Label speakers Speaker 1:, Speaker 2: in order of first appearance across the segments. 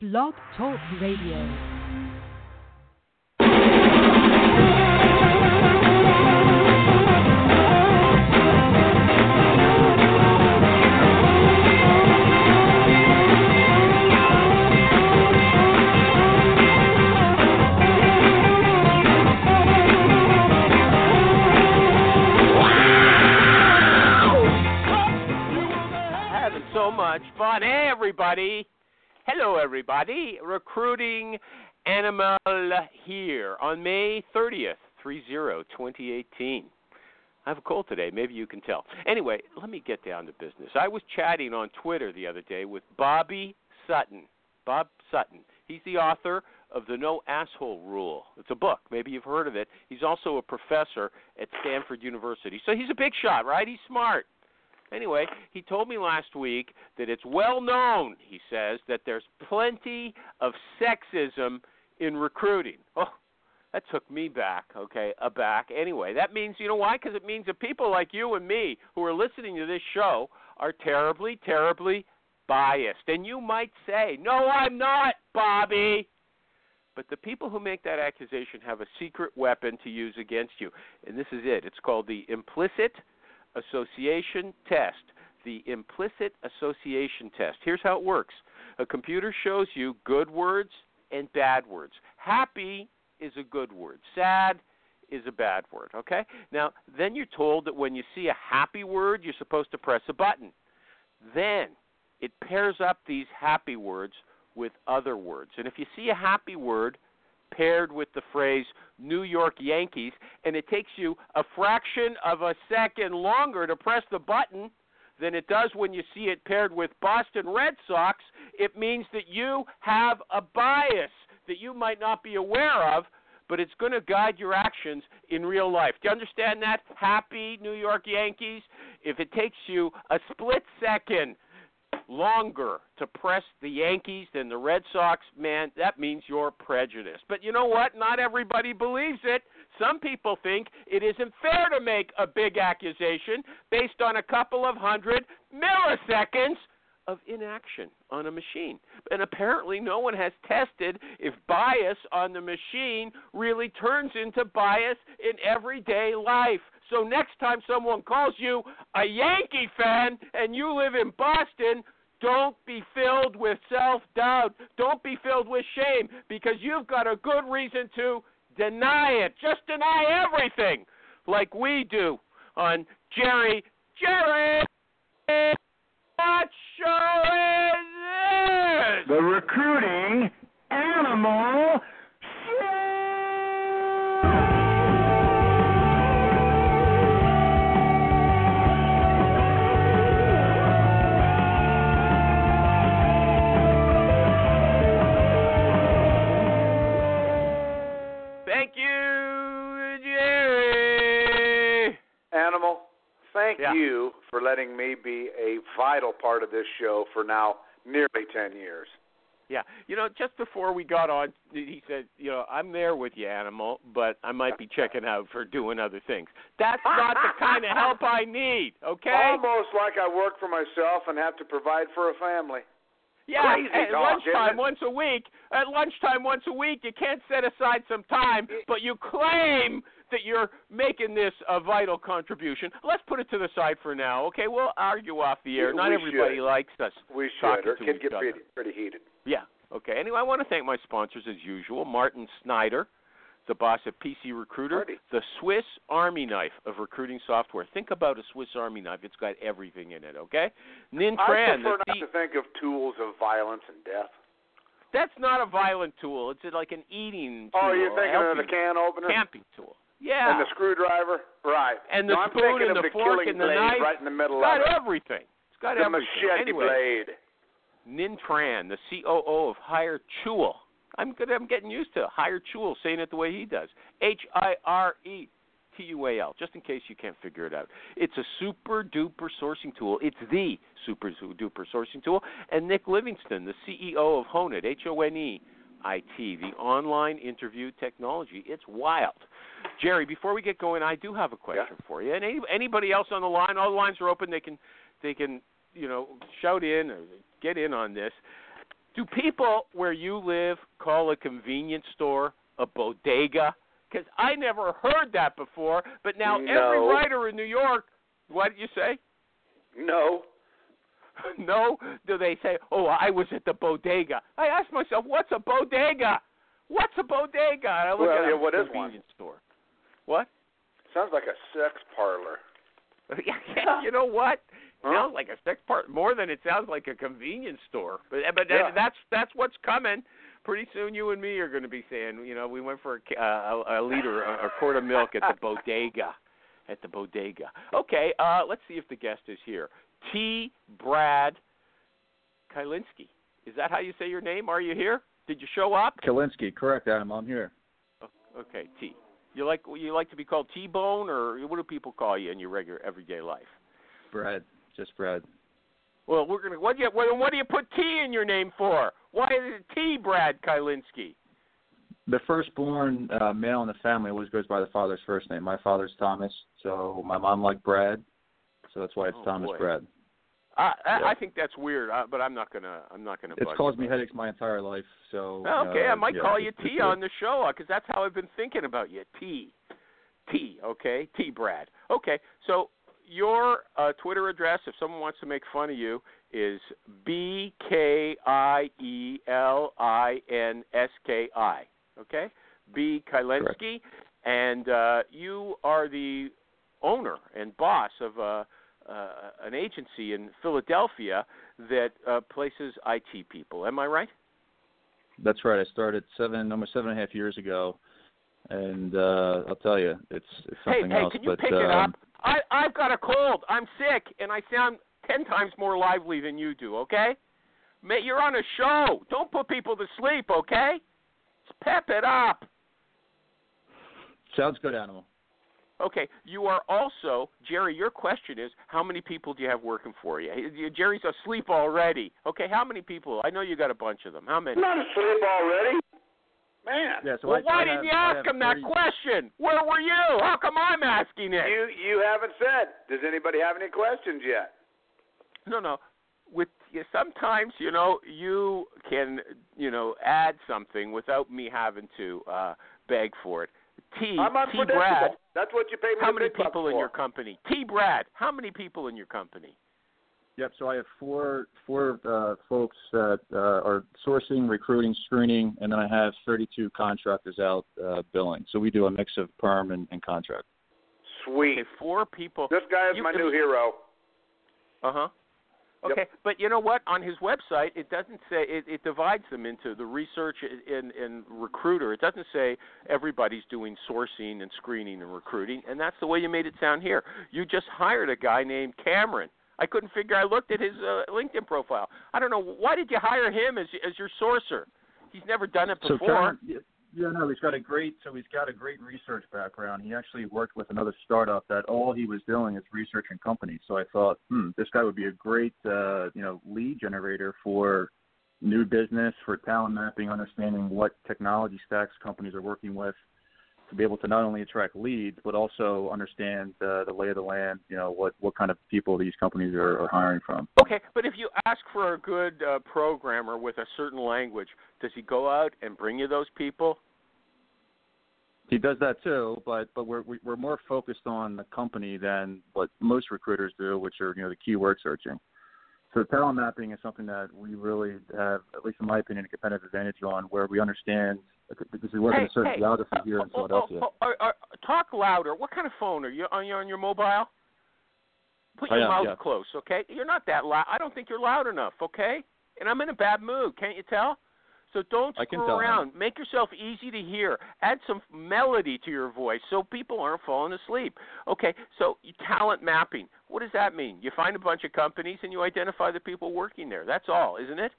Speaker 1: Blog Talk Radio.
Speaker 2: so much fun. Hey, everybody. Hello, everybody. Recruiting Animal here on May 30th, 30, 2018. I have a cold today. Maybe you can tell. Anyway, let me get down to business. I was chatting on Twitter the other day with Bobby Sutton. Bob Sutton. He's the author of The No Asshole Rule. It's a book. Maybe you've heard of it. He's also a professor at Stanford University. So he's a big shot, right? He's smart. Anyway, he told me last week that it's well known, he says, that there's plenty of sexism in recruiting. Oh, that took me back, okay, uh, aback. Anyway, that means, you know why? Because it means that people like you and me who are listening to this show are terribly, terribly biased. And you might say, no, I'm not, Bobby. But the people who make that accusation have a secret weapon to use against you. And this is it. It's called the implicit association test. The implicit association test. Here's how it works a computer shows you good words and bad words. Happy is a good word, sad is a bad word, okay? Now, then you're told that when you see a happy word, you're supposed to press a button. Then it pairs up these happy words with other words. And if you see a happy word, paired with the phrase New York Yankees, and it takes you a fraction of a second longer to press the button than it does when you see it paired with Boston Red Sox, it means that you have a bias that you might not be aware of, but it's going to guide your actions in real life. Do you understand that? Happy New York Yankees. If it takes you a split second longer to press the Yankees than the Red Sox, man, that means you're prejudiced. But you know what? Not everybody believes it. Some people think it isn't fair to make a big accusation based on a couple of hundred milliseconds of inaction on a machine. And apparently, no one has tested if bias on the machine really turns into bias in everyday life. So, next time someone calls you a Yankee fan and you live in Boston, don't be filled with self doubt. Don't be filled with shame because you've got a good reason to deny it. Just deny everything like we do on Jerry. Jerry! What show is this?
Speaker 3: The recruiting animal
Speaker 2: Thank Yeah.
Speaker 3: you for letting me be a vital part of this show for now nearly ten years.
Speaker 2: Yeah, you know, just before we got on, he said, you know, I'm there with you, animal, but I might be checking out for doing other things. That's not the kind of help I need, okay?
Speaker 3: Almost like I work for myself and have to provide for a family.
Speaker 2: Yeah,
Speaker 3: Crazy
Speaker 2: at
Speaker 3: isn't
Speaker 2: lunchtime once a week. At lunchtime once a week, you can't set aside some time, but you claim that you're making this a vital contribution. Let's put it to the side for now, okay? We'll argue off the air.
Speaker 3: We-
Speaker 2: Not
Speaker 3: we
Speaker 2: everybody
Speaker 3: should.
Speaker 2: likes us.
Speaker 3: We should, or it
Speaker 2: each
Speaker 3: get pretty pretty heated.
Speaker 2: Yeah. Okay. Anyway, I want to thank my sponsors as usual. Martin Snyder, the boss of PC Recruiter,
Speaker 3: Marty.
Speaker 2: the Swiss Army knife of recruiting software. Think about a Swiss Army knife. It's got everything in it, okay? Nin
Speaker 3: I prefer
Speaker 2: the
Speaker 3: not
Speaker 2: C-
Speaker 3: to think of tools of violence and death.
Speaker 2: that's not a violent tool. It's like an eating tool.
Speaker 3: Oh, you're thinking of the can opener
Speaker 2: camping tool. Yeah.
Speaker 3: and the screwdriver, right?
Speaker 2: And the
Speaker 3: no, I'm
Speaker 2: spoon
Speaker 3: thinking
Speaker 2: and
Speaker 3: of
Speaker 2: the
Speaker 3: the
Speaker 2: fork
Speaker 3: killing
Speaker 2: and the knife.
Speaker 3: right in the middle
Speaker 2: It's got
Speaker 3: of it.
Speaker 2: everything. It's got
Speaker 3: the
Speaker 2: everything.
Speaker 3: machete
Speaker 2: anyway,
Speaker 3: blade.
Speaker 2: Nin Tran, the COO of Hire Chewel. I'm good. I'm getting used to Hire Chewel saying it the way he does. H I R E T U A L. Just in case you can't figure it out, it's a super duper sourcing tool. It's the super duper sourcing tool. And Nick Livingston, the CEO of Honeit, H O N E I T, the online interview technology. It's wild. Jerry, before we get going, I do have a question
Speaker 3: Yeah.
Speaker 2: for you. And any, anybody else on the line, all the lines are open. They can they can you know shout in or get in on this. Do people where you live call a convenience store a bodega? Because I never heard that before, but now every writer in New York, what did you say?
Speaker 3: No.
Speaker 2: no? Do they say, "Oh, I was at the bodega"? I ask myself, "What's a bodega? What's a bodega?" And I look
Speaker 3: Well,
Speaker 2: at
Speaker 3: yeah,
Speaker 2: a
Speaker 3: what is one?
Speaker 2: convenience store. What?
Speaker 3: Sounds like a sex parlor.
Speaker 2: yeah, you know what?
Speaker 3: Huh?
Speaker 2: Sounds like a sex part more than it sounds like a convenience store. But but
Speaker 3: Yeah.
Speaker 2: that's that's what's coming. Pretty soon, you and me are going to be saying, you know, we went for a, uh, a, a liter, a, a quart of milk at the bodega, at the bodega. Okay, uh, let's see if the guest is here. T. Brad Kielinski. Is that how you say your name? Are you here? Did you show up?
Speaker 4: Kielinski, correct, Adam. I'm here.
Speaker 2: Oh, Okay, T. You like you like to be called T Bone, or what do people call you in your regular everyday life?
Speaker 4: Brad, just Brad.
Speaker 2: Well, we're gonna. What do you what, what do you put T in your name for? Why is it T, Brad Kielinski?
Speaker 4: The firstborn uh, male in the family always goes by the father's first name. My father's Thomas, so my mom liked Brad, so that's why it's
Speaker 2: Oh,
Speaker 4: Thomas
Speaker 2: boy.
Speaker 4: Brad.
Speaker 2: I I,
Speaker 4: Yeah.
Speaker 2: I think that's weird, uh, but I'm not gonna I'm not gonna.
Speaker 4: It's caused me
Speaker 2: it.
Speaker 4: headaches my entire life, so.
Speaker 2: Okay,
Speaker 4: uh,
Speaker 2: I might
Speaker 4: yeah,
Speaker 2: call you T on the show because that's how I've been thinking about you. T, T. Okay, T. Brad. Okay, so your uh, Twitter address, if someone wants to make fun of you, is B K I E L I N S K I. Okay, B Kielinski, and uh, you are the owner and boss of uh, uh, an agency in Philadelphia that uh, places IT people. Am I right?
Speaker 4: That's right. I started seven, almost seven and a half years ago, and uh, I'll tell you, it's, it's
Speaker 2: Hey,
Speaker 4: something
Speaker 2: hey,
Speaker 4: else.
Speaker 2: can you
Speaker 4: but
Speaker 2: pick it
Speaker 4: um,
Speaker 2: up? I I've got a cold. I'm sick, and I sound ten times more lively than you do. Okay, Mate, you're on a show. Don't put people to sleep. Okay, Just pep it up.
Speaker 4: Sounds good, animal.
Speaker 2: Okay, you are also Jerry. Your question is, how many people do you have working for you? Jerry's asleep already. Okay, how many people? I know you got a bunch of them. How many?
Speaker 3: I'm not asleep already. Man.
Speaker 4: Yeah, so
Speaker 2: well,
Speaker 4: I,
Speaker 2: why
Speaker 4: I
Speaker 2: didn't
Speaker 4: have,
Speaker 2: you ask
Speaker 4: have
Speaker 2: him that
Speaker 4: 30
Speaker 2: question? Where were you? How come I'm asking it?
Speaker 3: You you haven't said. Does anybody have any questions yet?
Speaker 2: No, no. With you, sometimes you know you can you know add something without me having to uh beg for it. T
Speaker 3: I'm
Speaker 2: T. Brad.
Speaker 3: That's what you pay me
Speaker 2: How
Speaker 3: the
Speaker 2: many
Speaker 3: big bucks
Speaker 2: people in
Speaker 3: for.
Speaker 2: your company? T Brad. How many people in your company?
Speaker 4: Yep. So I have four four uh, folks that uh, are sourcing, recruiting, screening, and then I have 32 contractors out uh, billing. So we do a mix of perm and, and contract.
Speaker 3: Sweet.
Speaker 2: Okay, four people.
Speaker 3: This guy is
Speaker 2: You-
Speaker 3: my new hero.
Speaker 2: Uh huh.
Speaker 3: Yep.
Speaker 2: Okay, but you know what? On his website, it doesn't say it, it divides them into the research and, and recruiter. It doesn't say everybody's doing sourcing and screening and recruiting, and that's the way you made it sound here. You just hired a guy named Cameron. I couldn't figure. I looked at his uh, LinkedIn profile. I don't know why did you hire him as as your sourcer. He's never done it
Speaker 4: So
Speaker 2: before.
Speaker 4: Yeah, yeah, no, he's got a great so he's got a great research background. He actually worked with another startup that all he was doing is researching companies. So I thought, hmm, this guy would be a great uh, you know lead generator for new business, for talent mapping, understanding what technology stacks companies are working with, to be able to not only attract leads but also understand uh, the lay of the land. You know what what kind of people these companies are, are hiring from.
Speaker 2: Okay, but if you ask for a good uh, programmer with a certain language, does he go out and bring you those people?
Speaker 4: He does that too, but but we're we- we're more focused on the company than what most recruiters do, which are you know the keyword searching. So talent mapping is something that we really have, at least in my opinion, a competitive advantage on, where we understand because we work in
Speaker 2: hey,
Speaker 4: a certain
Speaker 2: hey,
Speaker 4: geography uh, here in
Speaker 2: oh, oh,
Speaker 4: Philadelphia.
Speaker 2: oh, oh, oh, talk louder. What kind of phone are you on? You on your mobile? Put your
Speaker 4: am,
Speaker 2: mouth
Speaker 4: yeah.
Speaker 2: close, okay? You're not that loud. I don't think you're loud enough, okay? And I'm in a bad mood. Can't you tell? So don't screw around. Make yourself easy to hear. Add some melody to your voice so people aren't falling asleep. Okay, so talent mapping. What does that mean? You find a bunch of companies and you identify the people working there. That's all, isn't it?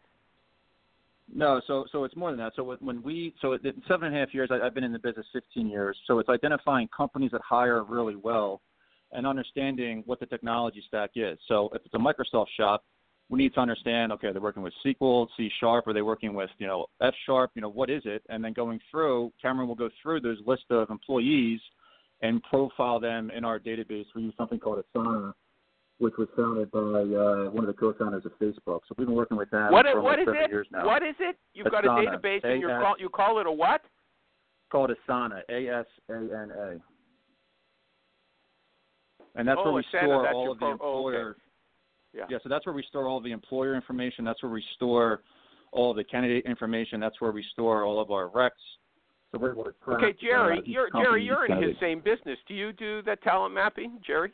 Speaker 4: No, so so it's more than that. So when- we so in seven and a half years, I, I've been in the business 15 years. So it's identifying companies that hire really well, and understanding what the technology stack is. So if it's a Microsoft shop, we need to understand. Okay, they're working with SQL, C Sharp, are they working with you know F Sharp? You know what is it? And then going through, Cameron will go through those list of employees and profile them in our database. We use something called Asana, which was founded by uh, one of the co-founders of Facebook. So we've been working with that
Speaker 2: What
Speaker 4: for
Speaker 2: what is it?
Speaker 4: years now.
Speaker 2: What is it? You've got a
Speaker 4: Asana.
Speaker 2: database and you call you call it a what?
Speaker 4: called Asana, A S A N A. And that's
Speaker 2: Oh,
Speaker 4: where we
Speaker 2: Asana,
Speaker 4: store all of the
Speaker 2: pro- oh, okay.
Speaker 4: employer.
Speaker 2: Yeah.
Speaker 4: Yeah, so that's where we store all the employer information. That's where we store all of the candidate information. That's where we store all of our recs. So we're able to
Speaker 2: Okay, Jerry,
Speaker 4: uh,
Speaker 2: you're Jerry, you're in his same business. Do you do the talent mapping, Jerry?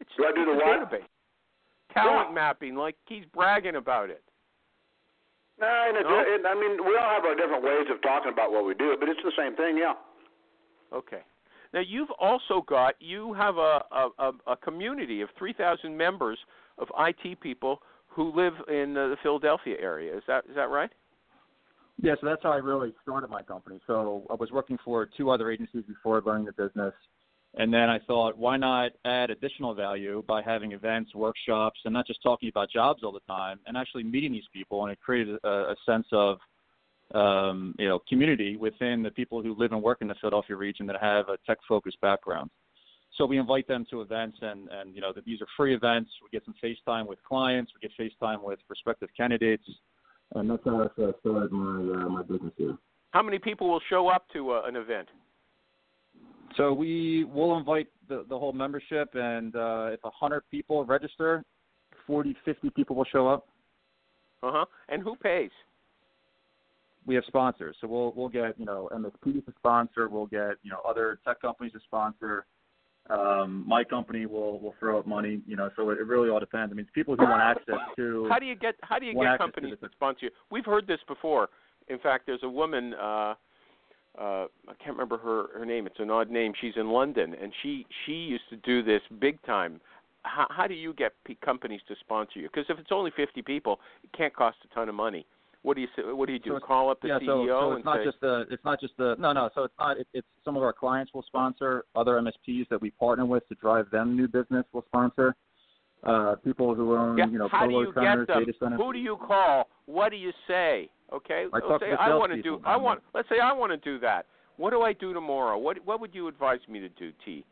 Speaker 2: It's,
Speaker 3: Do I do the
Speaker 2: a
Speaker 3: what?
Speaker 2: Database. Talent
Speaker 3: Yeah.
Speaker 2: mapping, like he's bragging about it.
Speaker 3: No, and it,
Speaker 2: No?
Speaker 3: it, I mean, we all have our different ways of talking about what we do, but it's the same thing, yeah.
Speaker 2: Okay. Now you've also got you have a a, a, a community of 3,000 members of IT people who live in uh, the Philadelphia area. Is that is that right?
Speaker 4: Yeah, so that's how I really started my company. So I was working for two other agencies before learning the business. And then I thought, why not add additional value by having events, workshops, and not just talking about jobs all the time, and actually meeting these people. And it created a, a sense of, um, you know, community within the people who live and work in the Philadelphia region that have a tech-focused background. So we invite them to events, and and you know, these are free events. We get some FaceTime with clients. We get FaceTime with prospective candidates, and that's how I started my uh, my business here.
Speaker 2: How many people will show up to uh, an event?
Speaker 4: So we will invite the, the whole membership, and uh, if a hundred people register, 40, 50 people will show up.
Speaker 2: Uh huh. And who pays?
Speaker 4: We have sponsors, so we'll we'll get you know MSPs to sponsor. We'll get you know other tech companies to sponsor. Um, my company will will throw up money. You know, so it, it really all depends. I mean, people who want access to
Speaker 2: How do you get how do you get
Speaker 4: to
Speaker 2: companies
Speaker 4: the-
Speaker 2: to sponsor you? We've heard this before. In fact, there's a woman. Uh, uh, I can't remember her her name. It's an odd name. She's in London, and she she used to do this big time. How, how do you get p- companies to sponsor you? Because if it's only 50 people, it can't cost a ton of money. What do you say, What do you do?
Speaker 4: So
Speaker 2: Call up the
Speaker 4: yeah,
Speaker 2: CEO
Speaker 4: so, so
Speaker 2: and
Speaker 4: it's not
Speaker 2: say,
Speaker 4: just the it's not just the no no so it's not it, it's some of our clients will sponsor other MSPs that we partner with to drive them new business will sponsor uh, people who own
Speaker 2: yeah,
Speaker 4: you know
Speaker 2: how do you
Speaker 4: centers
Speaker 2: get them?
Speaker 4: data centers
Speaker 2: Who do you call? What do you say? Okay,
Speaker 4: I
Speaker 2: let's say I want to do. I want. Let's say I want to do that. What do I do tomorrow? What What would you advise me to do, T?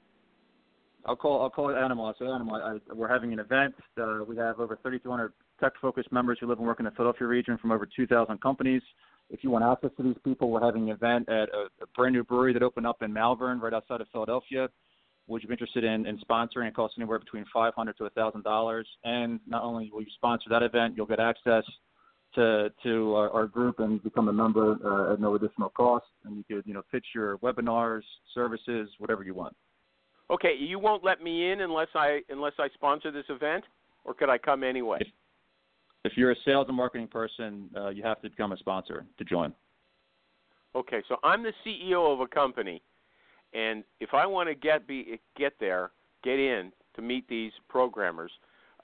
Speaker 4: I'll call I'll call it Animal. say Animal, I, we're having an event. Uh, we have over 3,200 tech-focused members who live and work in the Philadelphia region from over 2,000 companies. If you want access to these people, we're having an event at a, a brand new brewery that opened up in Malvern, right outside of Philadelphia. Would you be interested in, in sponsoring? It costs anywhere between 500 to $1,000. And not only will you sponsor that event, you'll get access to to our, our group and become a member uh, at no additional cost. And you could you know pitch your webinars, services, whatever you want.
Speaker 2: Okay, you won't let me in unless I unless I sponsor this event, or could I come anyway?
Speaker 4: If- if you're a sales and marketing person, uh, you have to become a sponsor to join.
Speaker 2: Okay, so I'm the CEO of a company, and if I want to get be get there, get in to meet these programmers,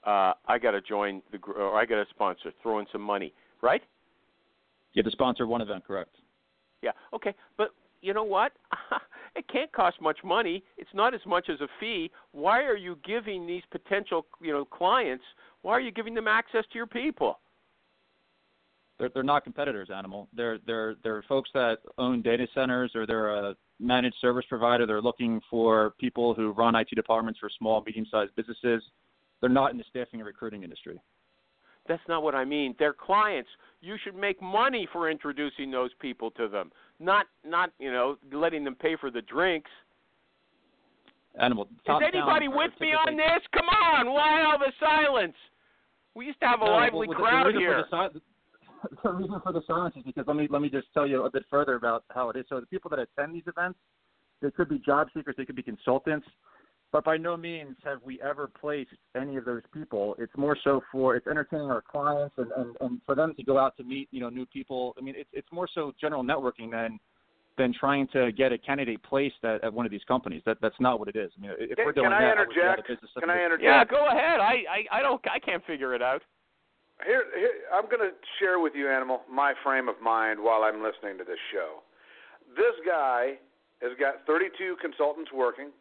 Speaker 2: uh, I got to join the gr- or I got to sponsor, throw in some money, right?
Speaker 4: You have to sponsor one event, correct?
Speaker 2: Yeah. Okay, but you know what? it can't cost much money. It's not as much as a fee. Why are you giving these potential, you know, clients? Why are you giving them access to your people?
Speaker 4: They're they're not competitors, Animal. They're they're they're folks that own data centers or they're a managed service provider. They're looking for people who run IT departments for small, medium-sized businesses. They're not in the staffing and recruiting industry.
Speaker 2: That's not what I mean. They're clients. You should make money for introducing those people to them, not not you know letting them pay for the drinks.
Speaker 4: Animal. top
Speaker 2: Is anybody with me on this? Come on! Why all the silence? We used to have a
Speaker 4: No,
Speaker 2: lively
Speaker 4: well,
Speaker 2: crowd
Speaker 4: the reason
Speaker 2: here.
Speaker 4: The, the reason for the silence is because let me let me just tell you a bit further about how it is. So the people that attend these events, they could be job seekers, they could be consultants, but by no means have we ever placed any of those people. It's more so for it's entertaining our clients and, and, and for them to go out to meet you know new people. I mean, it's it's more so general networking than than trying to get a candidate placed at, at one of these companies. That that's not what it is. I mean, if
Speaker 3: Can-
Speaker 4: we're doing
Speaker 3: can I
Speaker 4: that, I would be out of
Speaker 3: interject?
Speaker 4: business
Speaker 3: Can I interject?
Speaker 2: Yeah, go ahead. I, I I don't I can't figure it out.
Speaker 3: Here, here I'm going to share with you, Animal, my frame of mind while I'm listening to this show. This guy has got 32 consultants working,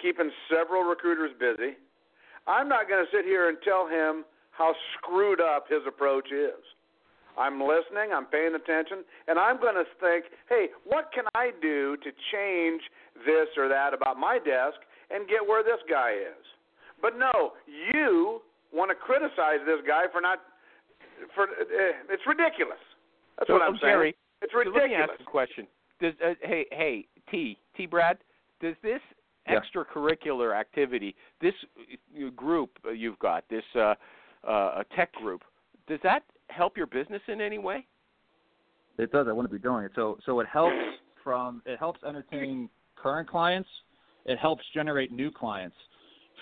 Speaker 3: keeping several recruiters busy. I'm not going to sit here and tell him how screwed up his approach is. I'm listening, I'm paying attention, and I'm going to think, hey, what can I do to change this or that about my desk and get where this guy is? But no, you want to criticize this guy for not for uh, it's ridiculous. That's
Speaker 2: so,
Speaker 3: what I'm
Speaker 2: Jerry,
Speaker 3: saying. It's
Speaker 2: so let me ask a question. Does uh, hey hey T T Brad, does this
Speaker 4: Yeah.
Speaker 2: extracurricular activity, this group uh, you've got, this uh, uh, tech group, does that help your business in any way?
Speaker 4: It does. I wouldn't be doing it. So so it helps from it helps entertain current clients. It helps generate new clients.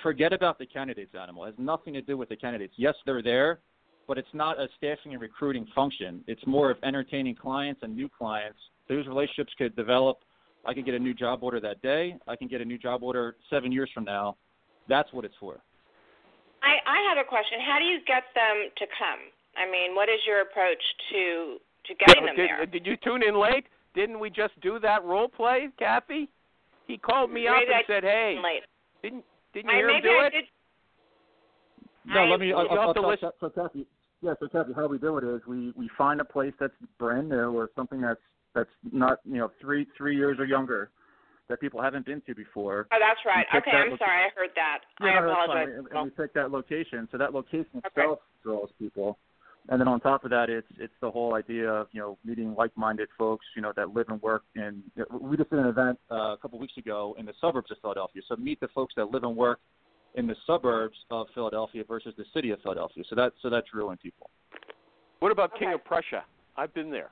Speaker 4: Forget about the candidates animal. It has nothing to do with the candidates. Yes, they're there, but it's not a staffing and recruiting function. It's more of entertaining clients and new clients. Those relationships could develop. I can get a new job order that day. I can get a new job order seven years from now. That's what it's for.
Speaker 5: I, I have a question. How do you get them to come? I mean, what is your approach to to getting them
Speaker 2: did,
Speaker 5: there?
Speaker 2: did you tune in late? Didn't we just do that role play, Kathy? He called me up
Speaker 5: Maybe
Speaker 2: and
Speaker 5: I
Speaker 2: said, "Hey,
Speaker 5: late.
Speaker 2: didn't didn't you
Speaker 5: I,
Speaker 2: hear him do
Speaker 5: I
Speaker 2: it?"
Speaker 5: did.
Speaker 4: No,
Speaker 5: I-
Speaker 4: let me.
Speaker 2: You'll
Speaker 4: I'll,
Speaker 2: have
Speaker 4: I'll,
Speaker 2: to
Speaker 4: I'll, so Kathy, yeah, so Kathy, how we do it is we we find a place that's brand new or something that's that's not you know three three years or younger that people haven't been to before.
Speaker 5: Oh, that's right. Okay,
Speaker 4: that
Speaker 5: I'm
Speaker 4: look-
Speaker 5: sorry. I heard that.
Speaker 4: Yeah,
Speaker 5: I
Speaker 4: no, that's
Speaker 5: apologize.
Speaker 4: fine. And, and we pick that location, so that location
Speaker 5: Okay.
Speaker 4: itself draws people. And then on top of that, it's it's the whole idea of you know meeting like-minded folks, you know that live and work in. We just did an event uh, a couple weeks ago in the suburbs of Philadelphia. So meet the folks that live and work in the suburbs of Philadelphia versus the city of Philadelphia. So that so that drew in people.
Speaker 2: What about King of Prussia? I've been there.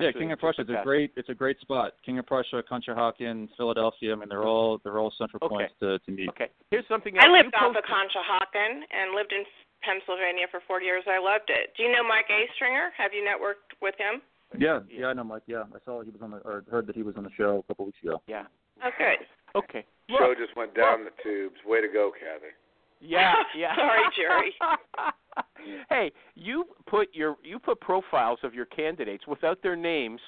Speaker 4: Yeah, King of Prussia is a great it's a great spot. King of Prussia, Conshohocken, Philadelphia. I mean they're all they're all central
Speaker 2: Okay.
Speaker 4: points to, to meet.
Speaker 2: Okay, here's something else.
Speaker 5: I lived
Speaker 2: you
Speaker 5: off of Conshohocken and lived in Pennsylvania for 40 years. I loved it. Do you know Mike A. Stringer? Have you networked with him?
Speaker 4: Yeah, yeah, I know Mike. Yeah, I saw he was on the or heard that he was on the show a couple weeks ago.
Speaker 2: Yeah.
Speaker 5: Oh, good.
Speaker 2: Okay.
Speaker 3: Show just went down the tubes. Way to go, Kathy.
Speaker 2: Yeah, yeah.
Speaker 5: Sorry, Jerry.
Speaker 2: hey, you put your you put profiles of your candidates without their names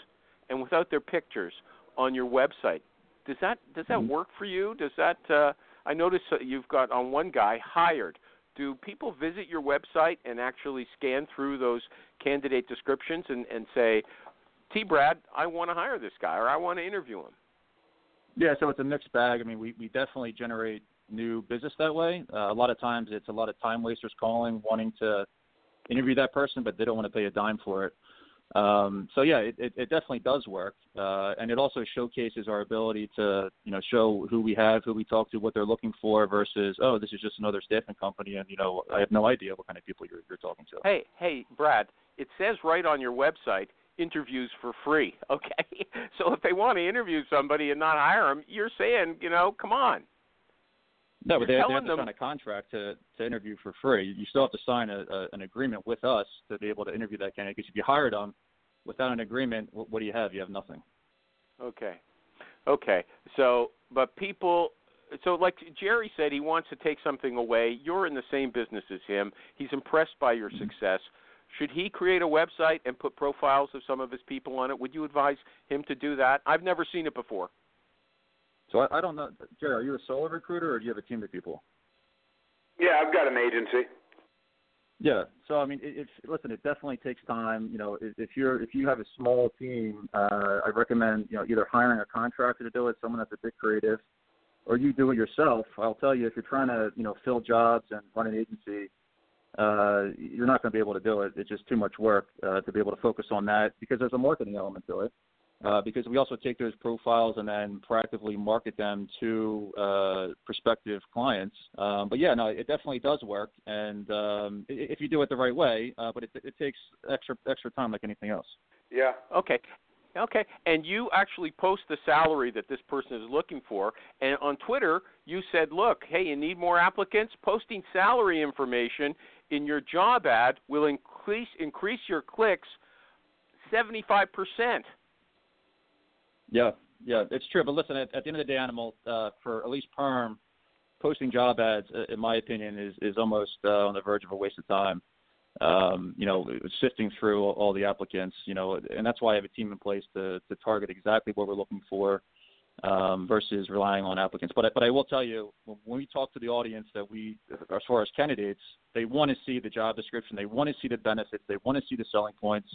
Speaker 2: and without their pictures on your website. Does that does that
Speaker 4: Mhm.
Speaker 2: work for you? Does that uh I notice that you've got on one guy hired. Do people visit your website and actually scan through those candidate descriptions and and say, "T Brad, I want to hire this guy or I want to interview him."
Speaker 4: Yeah, so it's a mixed bag. I mean, we we definitely generate new business that way. Uh, a lot of times, it's a lot of time wasters calling, wanting to interview that person, but they don't want to pay a dime for it. Um, so yeah, it, it, it definitely does work, uh, and it also showcases our ability to you know show who we have, who we talk to, what they're looking for, versus oh, this is just another staffing company, and you know I have no idea what kind of people you're you're talking to.
Speaker 2: Hey, hey, Brad, it says right on your website interviews for free, okay? So if they want to interview somebody and not hire them, you're saying, you know, come on.
Speaker 4: No, but they, they have to
Speaker 2: them-
Speaker 4: sign a contract to to interview for free. You still have to sign a, a an agreement with us to be able to interview that candidate. Because if you hired them without an agreement, what, what do you have? You have nothing.
Speaker 2: Okay. Okay. So, but people so like Jerry said he wants to take something away. You're in the same business as him. He's impressed by your mm-hmm. success. Should he create a website and put profiles of some of his people on it? Would you advise him to do that? I've never seen it before.
Speaker 4: So I, I don't know, Jerry. Are you a solo recruiter or do you have a team of people?
Speaker 3: Yeah, I've got an agency.
Speaker 4: Yeah. So I mean, it, it's listen. It definitely takes time. You know, if, if you're if you have a small team, uh, I recommend you know either hiring a contractor to do it, someone that's a bit creative, or you do it yourself. I'll tell you, if you're trying to you know fill jobs and run an agency, uh, you're not going to be able to do it. It's just too much work uh, to be able to focus on that because there's a marketing element to it. Uh, because we also take those profiles and then proactively market them to uh, prospective clients. Um, but yeah, no, it definitely does work, and um, if you do it the right way. Uh, but it, it takes extra extra time, like anything else.
Speaker 3: Yeah.
Speaker 2: Okay. Okay, and you actually post the salary that this person is looking for, and on Twitter you said, "Look, hey, you need more applicants. Posting salary information in your job ad will increase increase your clicks seventy five percent."
Speaker 4: Yeah, yeah, it's true. But listen, at, at the end of the day, animal uh, for at least perm, posting job ads, uh, in my opinion, is is almost uh, on the verge of a waste of time um, you know, sifting through all the applicants, you know, and that's why I have a team in place to, to target exactly what we're looking for um, versus relying on applicants. But but I will tell you, when we talk to the audience that we, as far as candidates, they want to see the job description, they want to see the benefits, they want to see the selling points,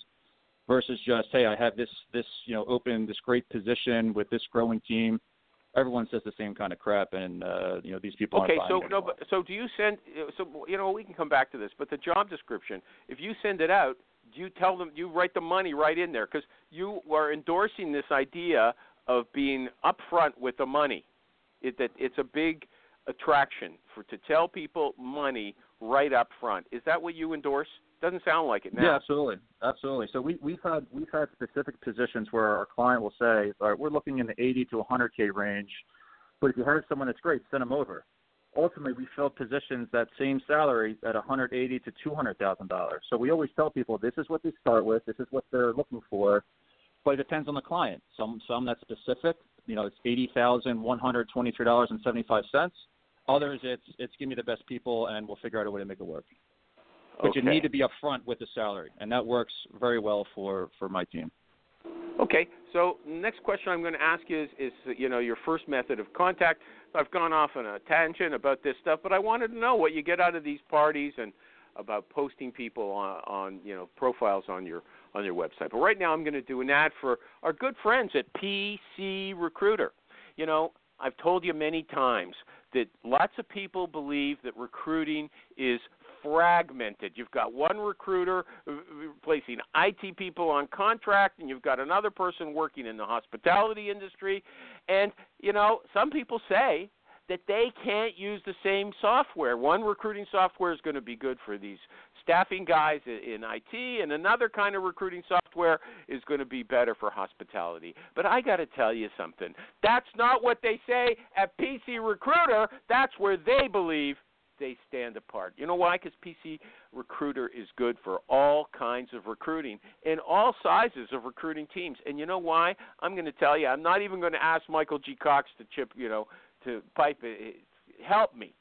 Speaker 4: versus just hey, I have this this you know open this great position with this growing team everyone says the same kind of crap, and uh, you know these people.
Speaker 2: Are Okay,
Speaker 4: so
Speaker 2: no, but so do you send? So you know we can come back to this, but the job description, if you send it out, do you tell them you write the money right in there because you are endorsing this idea of being upfront with the money. It, that it's a big attraction for to tell people money right up front. Is that what you endorse? Doesn't sound like it now.
Speaker 4: Yeah, absolutely, absolutely. So we, we've had we've had specific positions where our client will say, all right, we're looking in the 80 to 100k range, but if you have someone that's great, send them over. Ultimately, we fill positions that same salary at 180 to 200 thousand dollars. So we always tell people this is what they start with, this is what they're looking for, but it depends on the client. Some some that's specific, you know, it's eighty thousand one hundred twenty three dollars and seventy five cents. Others, it's it's give me the best people and we'll figure out a way to make it work. But
Speaker 2: okay.
Speaker 4: you need to be upfront with the salary, and that works very well for for my team.
Speaker 2: Okay, so next question I'm going to ask you is, is you know your first method of contact. I've gone off on a tangent about this stuff, but I wanted to know what you get out of these parties and about posting people on, on you know profiles on your on your website. But right now I'm going to do an ad for our good friends at PC Recruiter. You know, I've told you many times that lots of people believe that recruiting is fragmented. You've got one recruiter placing IT people on contract, and you've got another person working in the hospitality industry. And, you know, some people say that they can't use the same software. One recruiting software is going to be good for these staffing guys in IT, and another kind of recruiting software is going to be better for hospitality. But I got to tell you something. That's not what they say at PC Recruiter. That's where they believe they stand apart. You know why? Because PC Recruiter is good for all kinds of recruiting and all sizes of recruiting teams. And you know why? I'm going to tell you. I'm not even going to ask Michael G. Cox to chip, you know, to pipe it. Help me.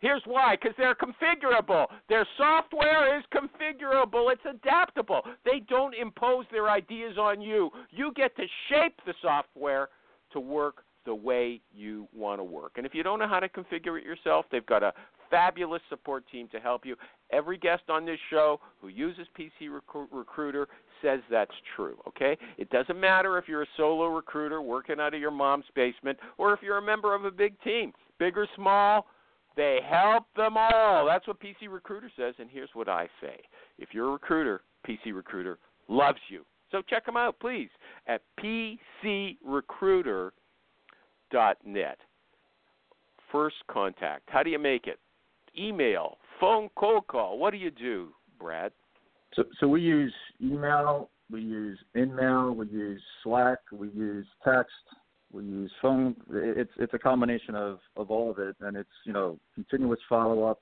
Speaker 2: Here's why because they're configurable. Their software is configurable, it's adaptable. They don't impose their ideas on you. You get to shape the software to work the way you want to work. And if you don't know how to configure it yourself, they've got a fabulous support team to help you. Every guest on this show who uses PC Recruiter says that's true, okay? It doesn't matter if you're a solo recruiter working out of your mom's basement or if you're a member of a big team, big or small, they help them all. That's what PC Recruiter says, and here's what I say. If you're a recruiter, PC Recruiter loves you. So check them out, please, at pcrecruiter.net. First contact. How do you make it? Email, phone cold call. What do you do, Brad?
Speaker 4: So, so we use email, we use InMail, we use Slack, we use text, we use phone. It's it's a combination of of all of it, and it's you know continuous follow up,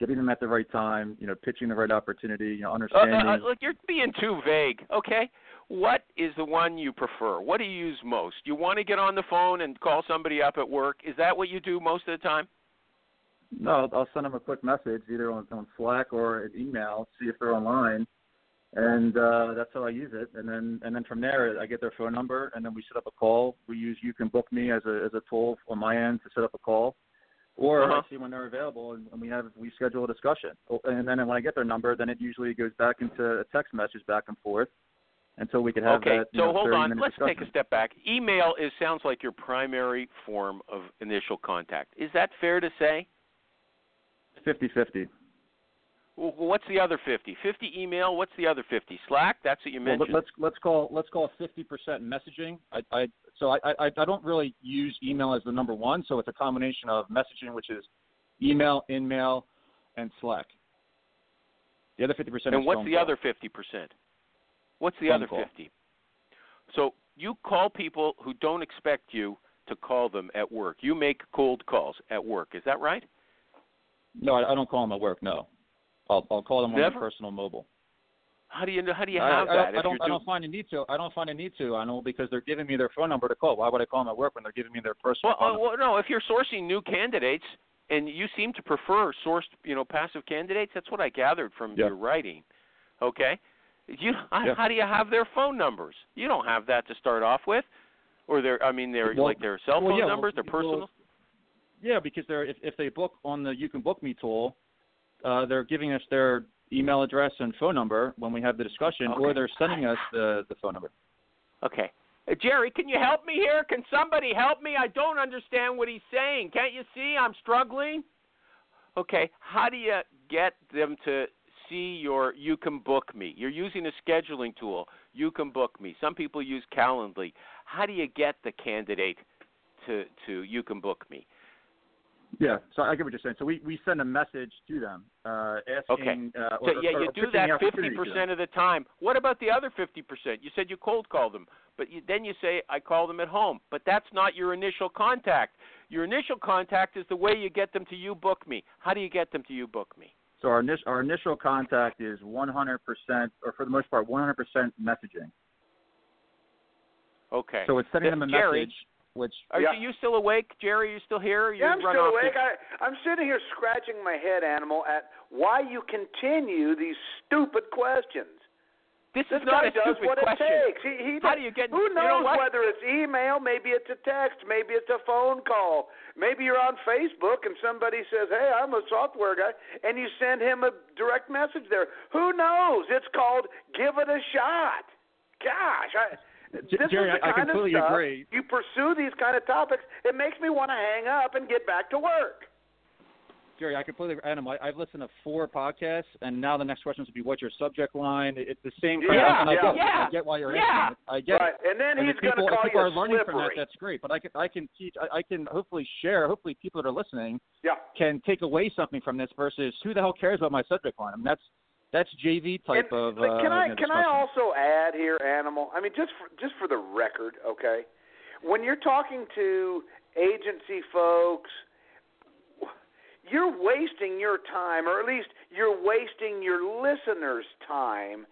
Speaker 4: getting them at the right time, you know, pitching the right opportunity, you know, understanding. Uh, uh,
Speaker 2: look, you're being too vague. Okay, what is the one you prefer? What do you use most? You want to get on the phone and call somebody up at work? Is that what you do most of the time?
Speaker 4: No, I'll send them a quick message either on, on Slack or an email, see if they're online, and uh, that's how I use it. And then and then from there, I get their phone number, and then we set up a call. We use you can book me as a as a tool on my end to set up a call, or
Speaker 2: uh-huh.
Speaker 4: I see when they're available, and, and we have we schedule a discussion. Oh, and then when I get their number, then it usually goes back into a text message back and forth until we can have
Speaker 2: okay,
Speaker 4: that.
Speaker 2: so
Speaker 4: know,
Speaker 2: hold on. Let's
Speaker 4: discussion.
Speaker 2: take a step back. Email is sounds like your primary form of initial contact. Is that fair to say?
Speaker 4: Fifty fifty.
Speaker 2: Well, what's the other fifty? Fifty email. What's the other fifty? Slack. That's what you mentioned.
Speaker 4: Well, let's let's call let's call fifty percent messaging. I, I so I, I I don't really use email as the number one. So it's a combination of messaging, which is email, InMail, and Slack. The other fifty percent.
Speaker 2: And what's the
Speaker 4: call.
Speaker 2: other fifty percent? What's the
Speaker 4: phone
Speaker 2: other
Speaker 4: call.
Speaker 2: fifty? So you call people who don't expect you to call them at work. You make cold calls at work. Is that right?
Speaker 4: No, I, I don't call them at work. No, I'll I'll call them on my personal mobile.
Speaker 2: How do you know? how do you
Speaker 4: I,
Speaker 2: have
Speaker 4: I,
Speaker 2: that?
Speaker 4: I don't. I
Speaker 2: do-
Speaker 4: don't find a need to. I don't find a need to. I know because they're giving me their phone number to call. Why would I call them at work when they're giving me their personal
Speaker 2: Well,
Speaker 4: phone
Speaker 2: uh, well, no. If you're sourcing new candidates and you seem to prefer sourced, you know, passive candidates, that's what I gathered from
Speaker 4: Yeah.
Speaker 2: your writing. Okay. You how,
Speaker 4: Yeah.
Speaker 2: how do you have their phone numbers? You don't have that to start off with, or their I mean, their
Speaker 4: Well-
Speaker 2: like their cell
Speaker 4: well,
Speaker 2: phone
Speaker 4: yeah,
Speaker 2: numbers,
Speaker 4: well,
Speaker 2: their personal.
Speaker 4: Yeah, because they're if if they book on the You Can Book Me tool, uh, they're giving us their email address and phone number when we have the discussion,
Speaker 2: Okay.
Speaker 4: or they're sending us the the phone number.
Speaker 2: Okay. Uh, Jerry, can you help me here? Can somebody help me? I don't understand what he's saying. Can't you see I'm struggling? Okay. How do you get them to see your You Can Book Me? You're using a scheduling tool. You Can Book Me. Some people use Calendly. How do you get the candidate to to You Can Book Me?
Speaker 4: Yeah, so I get what you're saying. So we, we send a message to them uh, asking.
Speaker 2: Okay.
Speaker 4: Uh,
Speaker 2: So yeah, you
Speaker 4: or
Speaker 2: do that 50% of the time. What about the other fifty percent? You said you cold call them, but you, then you say I call them at home. But that's not your initial contact. Your initial contact is the way you get them to you book me. How do you get them to you book me?
Speaker 4: So our initial our initial contact is 100%, or for the most part, 100% messaging.
Speaker 2: Okay.
Speaker 4: So it's sending
Speaker 2: Th-
Speaker 4: them a
Speaker 2: Jerry,
Speaker 4: message, which
Speaker 2: Are
Speaker 3: Yeah.
Speaker 2: you still awake, Jerry? Are you still here? You
Speaker 3: Yeah, I'm still awake. I, I'm sitting here scratching my head, animal, at why you continue these stupid questions.
Speaker 2: This
Speaker 3: This
Speaker 2: is not
Speaker 3: guy
Speaker 2: a
Speaker 3: does
Speaker 2: stupid
Speaker 3: what
Speaker 2: question.
Speaker 3: it takes. He, he
Speaker 2: How
Speaker 3: does-
Speaker 2: do you get?
Speaker 3: Who
Speaker 2: you know
Speaker 3: knows whether it's email, maybe it's a text, maybe it's a phone call, maybe you're on Facebook and somebody says, "Hey, I'm a software guy," and you send him a direct message there. Who knows? It's called give it a shot. Gosh, I. This
Speaker 4: Jerry,
Speaker 3: is the
Speaker 4: I
Speaker 3: kind
Speaker 4: completely
Speaker 3: of stuff
Speaker 4: agree.
Speaker 3: you pursue these kind of topics. It makes me want to hang up and get back to work.
Speaker 4: Jerry, I completely Adam. I, I've listened to four podcasts, and now the next question would be, "What's your subject line?" It- It's the same. of-
Speaker 3: Yeah,
Speaker 4: and I
Speaker 3: yeah,
Speaker 4: get,
Speaker 2: yeah,
Speaker 4: I get why you're
Speaker 2: yeah.
Speaker 4: asking. I get
Speaker 3: right,
Speaker 4: it.
Speaker 3: and then
Speaker 4: And
Speaker 3: he's going
Speaker 4: people,
Speaker 3: to
Speaker 4: if people
Speaker 3: you
Speaker 4: are learning from that, that's great. But I can, I can teach. I, I can hopefully share. Hopefully, people that are listening
Speaker 3: yeah.
Speaker 4: can take away something from this versus who the hell cares about my subject line. I mean, that's that's JV type
Speaker 3: And-
Speaker 4: of.
Speaker 3: but
Speaker 4: uh,
Speaker 3: can I can I also add here, animal? I mean, just for, just for the record, okay? When you're talking to agency folks, you're wasting your time, or at least you're wasting your listeners' time,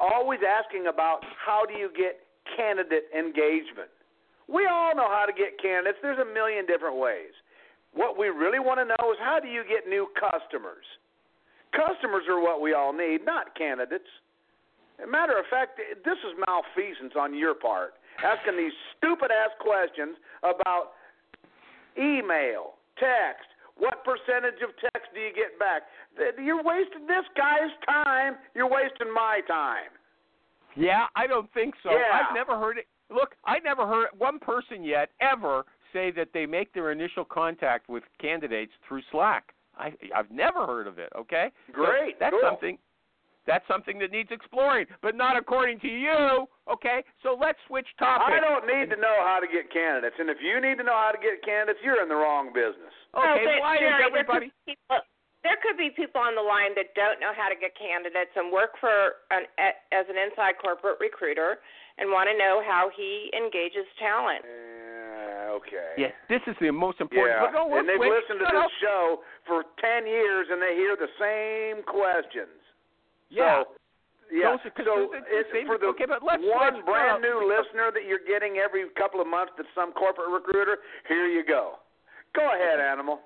Speaker 3: always asking about how do you get candidate engagement. We all know how to get candidates. There's a million different ways. What we really want to know is how do you get new customers? Customers are what we all need, not candidates. Matter of fact, this is malfeasance on your part, asking these stupid ass questions about email, text. What percentage of text do you get back? You're wasting this guy's time. You're wasting my time.
Speaker 2: Yeah, I don't think so.
Speaker 3: Yeah.
Speaker 2: I've never heard it. Look, I never heard one person yet ever say that they make their initial contact with candidates through Slack. I I've never heard of it. Okay, So
Speaker 3: Great,
Speaker 2: that's
Speaker 3: cool.
Speaker 2: something. That's something that needs exploring, but not according to you. Okay, so let's switch topics.
Speaker 3: I don't need to know how to get candidates, and if you need to know how to get candidates, you're in the wrong business.
Speaker 2: Okay,
Speaker 5: no,
Speaker 2: why
Speaker 5: Jerry,
Speaker 2: is everybody?
Speaker 5: There could, be people, there could be people on the line that don't know how to get candidates and work for an as an inside corporate recruiter and want to know how he engages talent.
Speaker 3: Uh, okay.
Speaker 2: Yes, this is the most important.
Speaker 3: Yeah,
Speaker 2: But no,
Speaker 3: and they've listened to
Speaker 2: Shut
Speaker 3: this
Speaker 2: up.
Speaker 3: show for ten years, and they hear the same questions.
Speaker 2: Yeah.
Speaker 3: So, yeah.
Speaker 2: Those are-
Speaker 3: so it's for the
Speaker 2: okay, but let's
Speaker 3: one
Speaker 2: switch.
Speaker 3: brand new listener that you're getting every couple of months that's some corporate recruiter. Here you go. Go ahead, animal.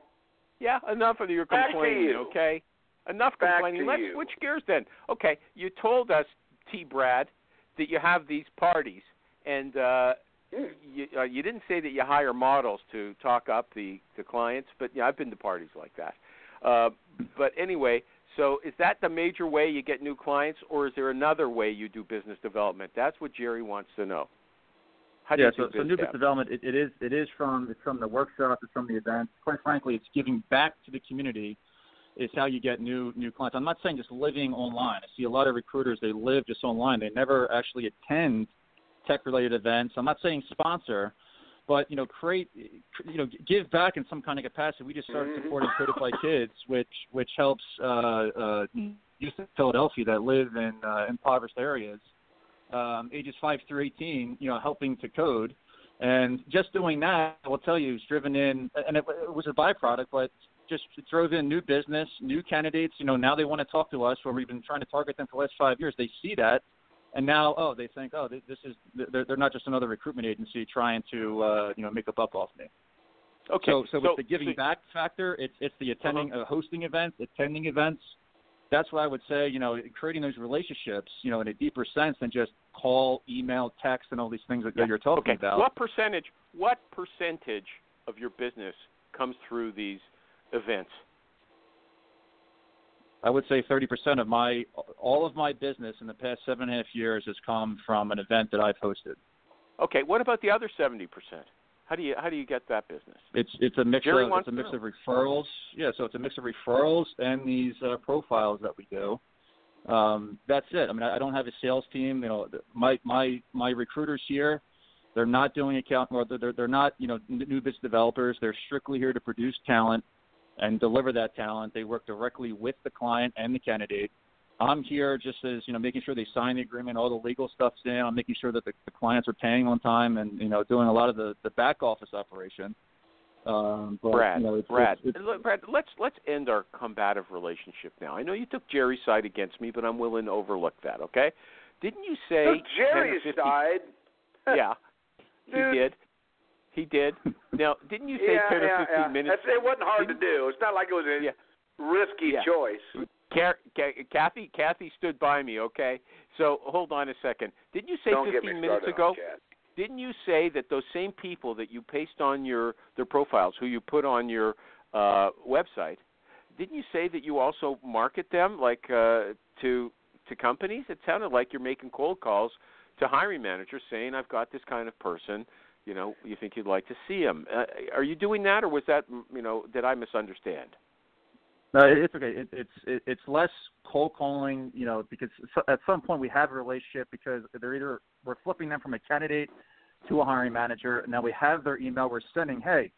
Speaker 2: Yeah, enough of your
Speaker 3: Back
Speaker 2: complaining,
Speaker 3: you.
Speaker 2: okay? Enough
Speaker 3: Back
Speaker 2: complaining. Let's
Speaker 3: you.
Speaker 2: switch gears then. Okay, you told us, T. Brad, that you have these parties, and uh. You, uh, you didn't say that you hire models to talk up the the clients, but yeah, I've been to parties like that. Uh, but anyway, so is that the major way you get new clients, or is there another way you do business development? That's what Jerry wants to know. How do
Speaker 4: yeah,
Speaker 2: you
Speaker 4: so,
Speaker 2: do
Speaker 4: so new business development, it, it is it is from it's from the workshops, it's from the events. Quite frankly, it's giving back to the community. Is how you get new new clients. I'm not saying just living online. I see a lot of recruiters they live just online. They never actually attend tech related events. I'm not saying sponsor, but you know create you know give back in some kind of capacity. We just started
Speaker 3: Mhm.
Speaker 4: supporting Coded by Kids, which which helps uh, uh, youth in Philadelphia that live in uh, impoverished areas um, ages five through 18, you know, helping to code. And just doing that, I will tell you, has driven in, and it, it was a byproduct, but just drove in new business, new candidates. You know, now they want to talk to us where we've been trying to target them for the last five years. They see that, and now, oh, they think, oh, this is they're, they're not just another recruitment agency trying to, uh, you know, make a buck off me.
Speaker 2: Okay.
Speaker 4: So, so,
Speaker 2: so
Speaker 4: with the giving back factor, it's it's the attending,
Speaker 2: Uh-huh.
Speaker 4: uh, hosting events, attending events. That's what I would say. You know, creating those relationships, you know, in a deeper sense than just call, email, text, and all these things that,
Speaker 2: Yeah.
Speaker 4: you're talking
Speaker 2: okay.
Speaker 4: about.
Speaker 2: What percentage? What percentage of your business comes through these events?
Speaker 4: I would say 30% of my all of my business in the past seven and a half years has come from an event that I've hosted.
Speaker 2: Okay. What about the other seventy percent? How do you how do you get that business?
Speaker 4: It's it's a mix
Speaker 2: Jerry
Speaker 4: of it's a mix of referrals. Yeah, so it's a mix of referrals and these uh, profiles that we do. Um, that's it. I mean, I, I don't have a sales team. You know, my my my recruiters here, they're not doing account or they're they're not you know new business developers. They're strictly here to produce talent and deliver that talent. They work directly with the client and the candidate. I'm here just as you know, making sure they sign the agreement, all the legal stuff's in. I'm making sure that the, the clients are paying on time, and you know, doing a lot of the the back office operation. Um, but,
Speaker 2: Brad,
Speaker 4: you know, it's,
Speaker 2: Brad,
Speaker 4: it's, it's,
Speaker 2: Brad, let's let's end our combative relationship now. I know you took Jerry's side against me, but I'm willing to overlook that. Okay? Didn't you say
Speaker 3: Took Jerry's
Speaker 2: 50
Speaker 3: side.
Speaker 2: Yeah, he
Speaker 3: Dude.
Speaker 2: did. He did. Now, didn't you say
Speaker 3: yeah,
Speaker 2: 10 or 15
Speaker 3: yeah.
Speaker 2: minutes?
Speaker 3: That's, it wasn't hard to
Speaker 2: Didn't-
Speaker 3: do. It's not like it was a
Speaker 2: Yeah.
Speaker 3: risky
Speaker 2: Yeah.
Speaker 3: choice.
Speaker 2: Car- Ca- Kathy, Kathy stood by me. Okay, so hold on a second. Didn't you say
Speaker 3: Don't
Speaker 2: 15 minutes ago? Didn't you say that those same people that you paste on your their profiles, who you put on your uh, website, didn't you say that you also market them like uh, to to companies? It sounded like you're making cold calls to hiring managers, saying, "I've got this kind of person. You know, you think you'd like to see him." Uh, are you doing that, or was that you know did I misunderstand?
Speaker 4: No, it's okay. It, it's it, it's less cold calling, you know, because at some point we have a relationship because they're either we're flipping them from a candidate to a hiring manager, and now we have their email. We're sending, hey,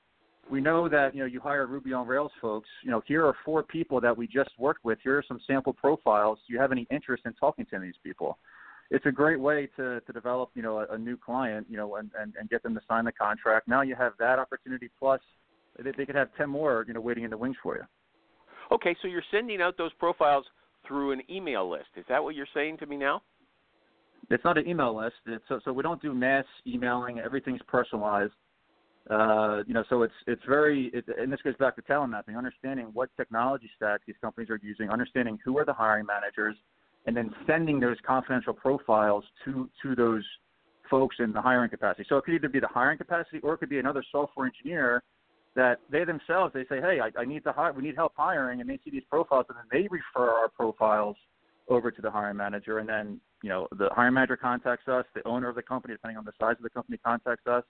Speaker 4: we know that you know you hire Ruby on Rails folks. You know, here are four people that we just worked with. Here are some sample profiles. Do you have any interest in talking to any of these people? It's a great way to to develop, you know, a, a new client, you know, and, and and get them to sign the contract. Now you have that opportunity plus they, they could have ten more, you know, waiting in the wings for you.
Speaker 2: Okay, so you're sending out those profiles through an email list. Is that what you're saying to me now?
Speaker 4: It's not an email list. It's, so so we don't do mass emailing. Everything's personalized. Uh, you know, so it's it's very it, and this goes back to talent mapping, understanding what technology stack these companies are using, understanding who are the hiring managers, and then sending those confidential profiles to to those folks in the hiring capacity. So it could either be the hiring capacity or it could be another software engineer that they themselves they say, hey, I, I need to hire, we need help hiring, and they see these profiles, and then they refer our profiles over to the hiring manager, and then you know the hiring manager contacts us, the owner of the company, depending on the size of the company, contacts us,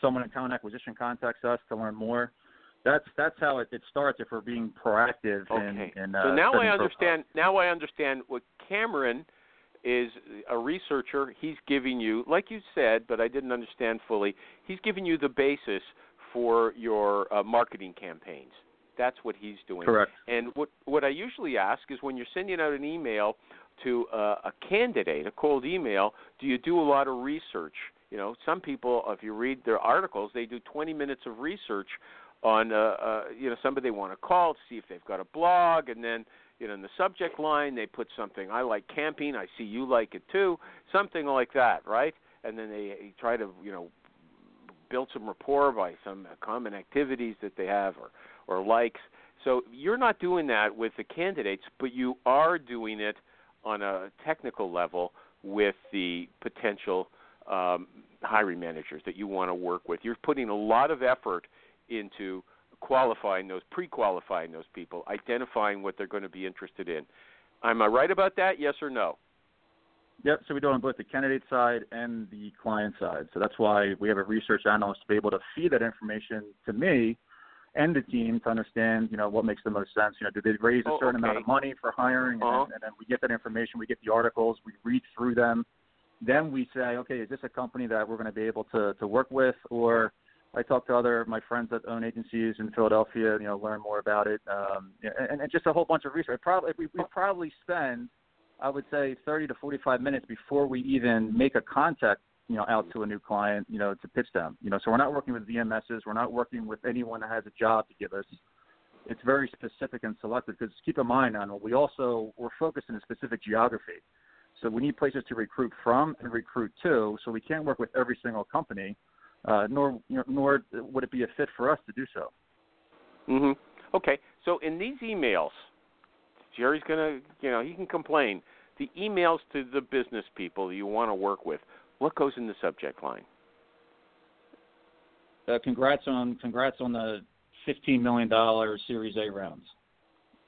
Speaker 4: someone in talent acquisition contacts us to learn more. That's that's how it, it starts if we're being proactive.
Speaker 2: Okay.
Speaker 4: In,
Speaker 2: so
Speaker 4: uh,
Speaker 2: now I understand.
Speaker 4: profiles.
Speaker 2: Now I understand what Cameron is a researcher. He's giving you, like you said, but I didn't understand fully. He's giving you the basis for your uh, marketing campaigns. That's what he's doing.
Speaker 4: Correct.
Speaker 2: And what what I usually ask is when you're sending out an email to uh, a candidate, a cold email, do you do a lot of research? You know, some people, if you read their articles, they do 20 minutes of research on uh, uh, you know somebody they want to call to see if they've got a blog, and then you know in the subject line they put something I like camping, I see you like it too, something like that, right? And then they, they try to you know build some rapport by some common activities that they have or or likes. So you're not doing that with the candidates, but you are doing it on a technical level with the potential um, hiring managers that you want to work with. You're putting a lot of effort into qualifying those, pre-qualifying those people, identifying what they're going to be interested in. Am I right about that? Yes or no?
Speaker 4: Yep. So we do it on both the candidate side and the client side. So that's why we have a research analyst to be able to feed that information to me and the team to understand, you know, what makes the most sense. You know, do they raise a
Speaker 2: Oh,
Speaker 4: certain amount of money for hiring, and,
Speaker 2: Uh-huh.
Speaker 4: then, and then we get that information, we get the articles, we read through them, then we say, okay, is this a company that we're going to be able to to work with, or I talk to other my friends that own agencies in Philadelphia, you know, learn more about it, um, and, and just a whole bunch of research. Probably we, we probably spend I would say 30 to 45 minutes before we even make a contact, you know, out to a new client, you know, to pitch them. You know, so we're not working with VMSs. We're not working with anyone that has a job to give us. It's very specific and selective because keep in mind, Animal, we also we're focused in a specific geography. So we need places to recruit from and recruit to. So we can't work with every single company, uh, nor nor would it be a fit for us to do so.
Speaker 2: Mm-hmm. Okay. So in these emails, Jerry's gonna, you know, he can complain. The emails to the business people you want to work with, what goes in the subject line?
Speaker 4: Uh, congrats on congrats on the fifteen million dollar Series A rounds.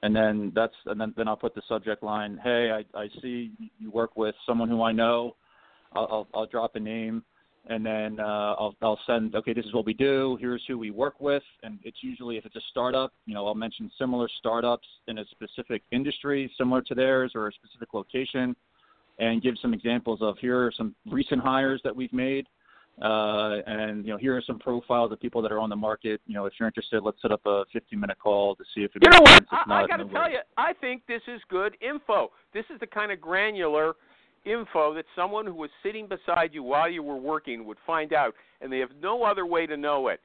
Speaker 4: And then that's and then, then I'll put the subject line. Hey, I, I see you work with someone who I know. I'll, I'll, I'll drop a name, and then uh, I'll I'll send. Okay, this is what we do. Here's who we work with, and it's usually if it's a startup, you know, I'll mention similar startups in a specific industry, similar to theirs, or a specific location, and give some examples of here are some recent hires that we've made uh, and you know, here are some profiles of people that are on the market. You know, if you're interested, let's set up a 15-minute call to see if it
Speaker 2: you know what?
Speaker 4: sense.
Speaker 2: I, I got to tell
Speaker 4: worries.
Speaker 2: you, I think this is good info. This is the kind of granular info that someone who was sitting beside you while you were working would find out, and they have no other way to know it.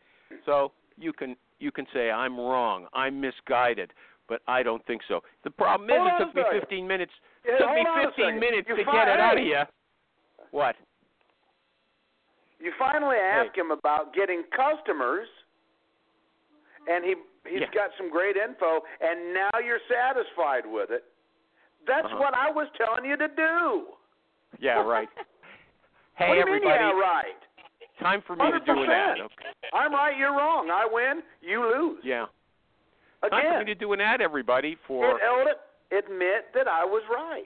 Speaker 2: So you can you can say I'm wrong, I'm misguided, but I don't think so. The problem is,
Speaker 3: Hold
Speaker 2: it took me 15 minutes.
Speaker 3: Yeah,
Speaker 2: took me
Speaker 3: on a
Speaker 2: 15
Speaker 3: second.
Speaker 2: minutes
Speaker 3: You
Speaker 2: to get it out of you. What?
Speaker 3: You finally ask
Speaker 2: Hey.
Speaker 3: him about getting customers, and he he's
Speaker 2: Yeah.
Speaker 3: got some great info, and now you're satisfied with it. That's
Speaker 2: Uh-huh.
Speaker 3: what I was telling you to do.
Speaker 2: Yeah, right. hey,
Speaker 3: what do you
Speaker 2: everybody.
Speaker 3: mean, yeah, right?
Speaker 2: Time for me to do an ad. Okay.
Speaker 3: I'm right, you're wrong. I win, you lose.
Speaker 2: Yeah. Again, Time for me to do an ad, everybody, for.
Speaker 3: admit, admit that I was right.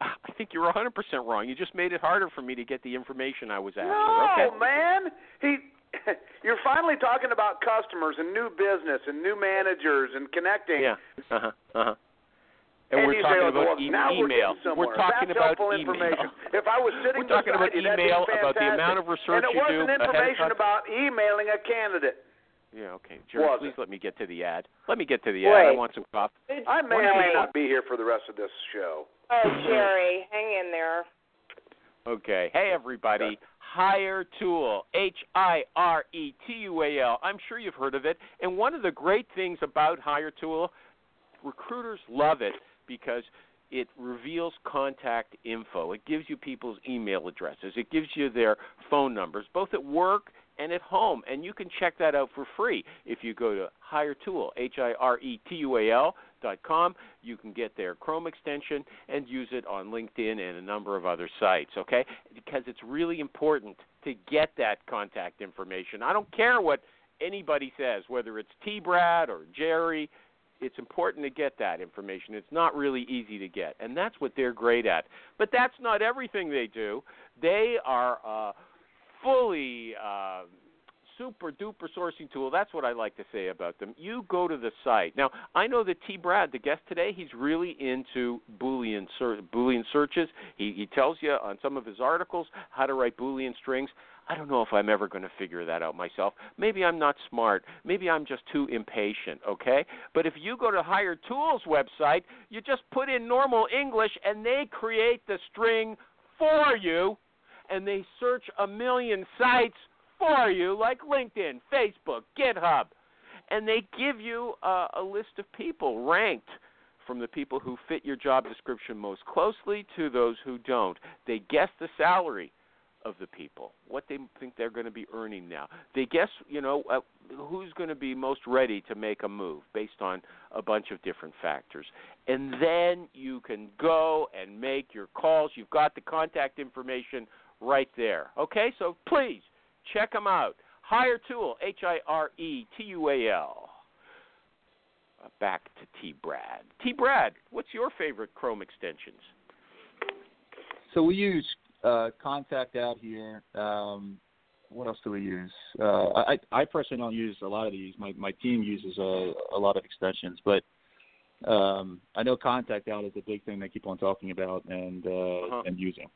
Speaker 2: I think you're 100% wrong. You just made it harder for me to get the information I was after.
Speaker 3: No,
Speaker 2: okay?
Speaker 3: man. He you're finally talking about customers and new business and new managers and connecting.
Speaker 2: Yeah. Uh-huh. Uh huh. Huh. And,
Speaker 3: And
Speaker 2: we're
Speaker 3: you
Speaker 2: talking about e-
Speaker 3: now we're
Speaker 2: email.
Speaker 3: getting somewhere.
Speaker 2: We're talking
Speaker 3: That's
Speaker 2: about
Speaker 3: helpful
Speaker 2: email.
Speaker 3: information. If I was sitting
Speaker 2: We're talking
Speaker 3: beside
Speaker 2: about
Speaker 3: you,
Speaker 2: email, about the amount of research
Speaker 3: and it
Speaker 2: you
Speaker 3: wasn't
Speaker 2: do
Speaker 3: information about emailing a candidate.
Speaker 2: Yeah. Okay. Jerry,
Speaker 3: Was
Speaker 2: please
Speaker 3: it?
Speaker 2: let me get to the ad. Let me get to the ad. I want some coffee.
Speaker 3: I may or may not be here for the rest of this show.
Speaker 5: Oh, Jerry, hang in there.
Speaker 2: Okay. Hey, everybody. Hire Tool, H I R E T U A L. I'm sure you've heard of it. And one of the great things about Hiretual, recruiters love it because it reveals contact info. It gives you people's email addresses. It gives you their phone numbers, both at work and at home. And you can check that out for free if you go to Hiretual, H I R E T U A L dot com. You can get their Chrome extension and use it on LinkedIn and a number of other sites, okay? Because it's really important to get that contact information. I don't care what anybody says, whether it's T Brad or Jerry, it's important to get that information. It's not really easy to get, and that's what they're great at. But that's not everything they do. They are uh, fully uh, super duper sourcing tool. That's what I like to say about them. You go to the site. Now, I know that T. Brad, the guest today, he's really into Boolean ser- Boolean searches. He, he tells you on some of his articles how to write Boolean strings. I don't know if I'm ever going to figure that out myself. Maybe I'm not smart. Maybe I'm just too impatient, okay? But if you go to Hire Tools website, you just put in normal English and they create the string for you and they search a million sites for you like LinkedIn, Facebook, GitHub. And they give you a, a list of people ranked from the people who fit your job description most closely to those who don't. They guess the salary of the people, what they think they're going to be earning now. They guess, you know, uh, who's going to be most ready to make a move based on a bunch of different factors. And then you can go and make your calls. You've got the contact information right there. Okay? So please check them out. Hiretual, H I R E T U A L. Uh, Back to T Brad. T Brad, what's your favorite Chrome extensions?
Speaker 4: So we use uh, ContactOut here. Um, what else do we use? Uh, I, I personally don't use a lot of these. My my team uses a, a lot of extensions, but um, I know ContactOut is a big thing they keep on talking about and uh,
Speaker 2: Uh-huh.
Speaker 4: and using.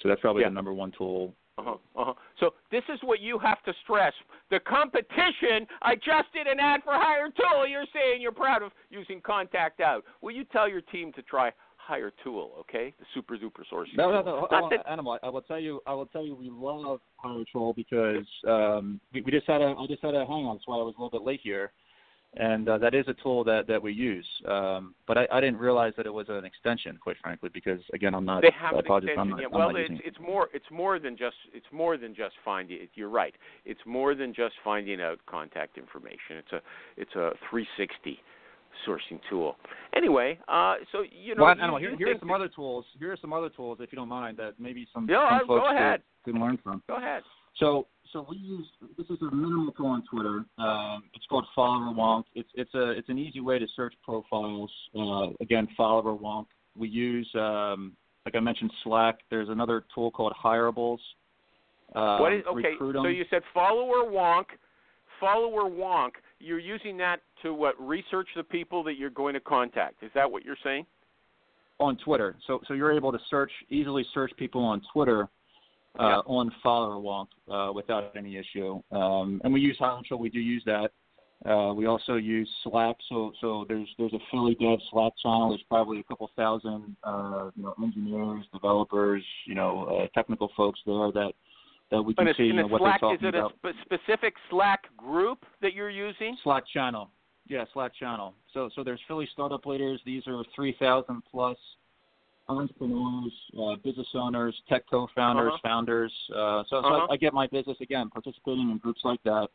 Speaker 4: So that's probably
Speaker 2: Yeah.
Speaker 4: the number one tool.
Speaker 2: Uh-huh, uh-huh. So this is what you have to stress. The competition, I just did an ad for Hire Tool. You're saying you're proud of using ContactOut. Will you tell your team to try hire tool, okay? The super duper source.
Speaker 4: No, no, no.
Speaker 2: Not that-
Speaker 4: Animal, I will tell you. I will tell you. We love Hiretual because um, we, we just had a. I just had a hang on. That's why I was a little bit late here, and uh, that is a tool that that we use. Um, but I, I didn't realize that it was an extension, quite frankly, because again, I'm not.
Speaker 2: they have an extension.
Speaker 4: I'm not,
Speaker 2: yeah. Well, it's
Speaker 4: it.
Speaker 2: it's more it's more than just it's more than just finding. it. You're right. It's more than just finding out contact information. It's a it's a 360 sourcing tool. Anyway, uh, so you know.
Speaker 4: well,
Speaker 2: you,
Speaker 4: here, here are some other tools. Here are some other tools, if you don't mind, that maybe some,
Speaker 2: Yeah,
Speaker 4: some
Speaker 2: uh, go
Speaker 4: folks could- could learn from.
Speaker 2: Go ahead.
Speaker 4: So so we use this is a minimal tool on Twitter. Um, it's called Followerwonk. It's it's a it's an easy way to search profiles. Uh, again, Followerwonk. We use um, like I mentioned Slack. There's another tool called Hireables. Uh,
Speaker 2: what is okay? So you said Followerwonk, follower wonk. You're using that to what? Research the people that you're going to contact. Is that what you're saying?
Speaker 4: on Twitter. So so you're able to search easily search people on Twitter uh,
Speaker 2: Yeah.
Speaker 4: on Followerwonk uh, without any issue. Um, and we use Hireable. We do use that. Uh, we also use Slack. So so there's there's a Philly Dev Slack channel. There's probably a couple thousand uh, you know engineers, developers, you know uh, technical folks there that that we can see you know, what
Speaker 2: Slack.
Speaker 4: they're
Speaker 2: Is
Speaker 4: talking
Speaker 2: it a
Speaker 4: about.
Speaker 2: spe- specific Slack group that you're using?
Speaker 4: Slack channel. Yeah, Slack channel. So so there's Philly startup leaders. These are 3,000 plus entrepreneurs, uh, business owners, tech co-founders,
Speaker 2: Uh-huh.
Speaker 4: founders. Uh, so, so
Speaker 2: Uh-huh.
Speaker 4: I, I get my business again participating in groups like that.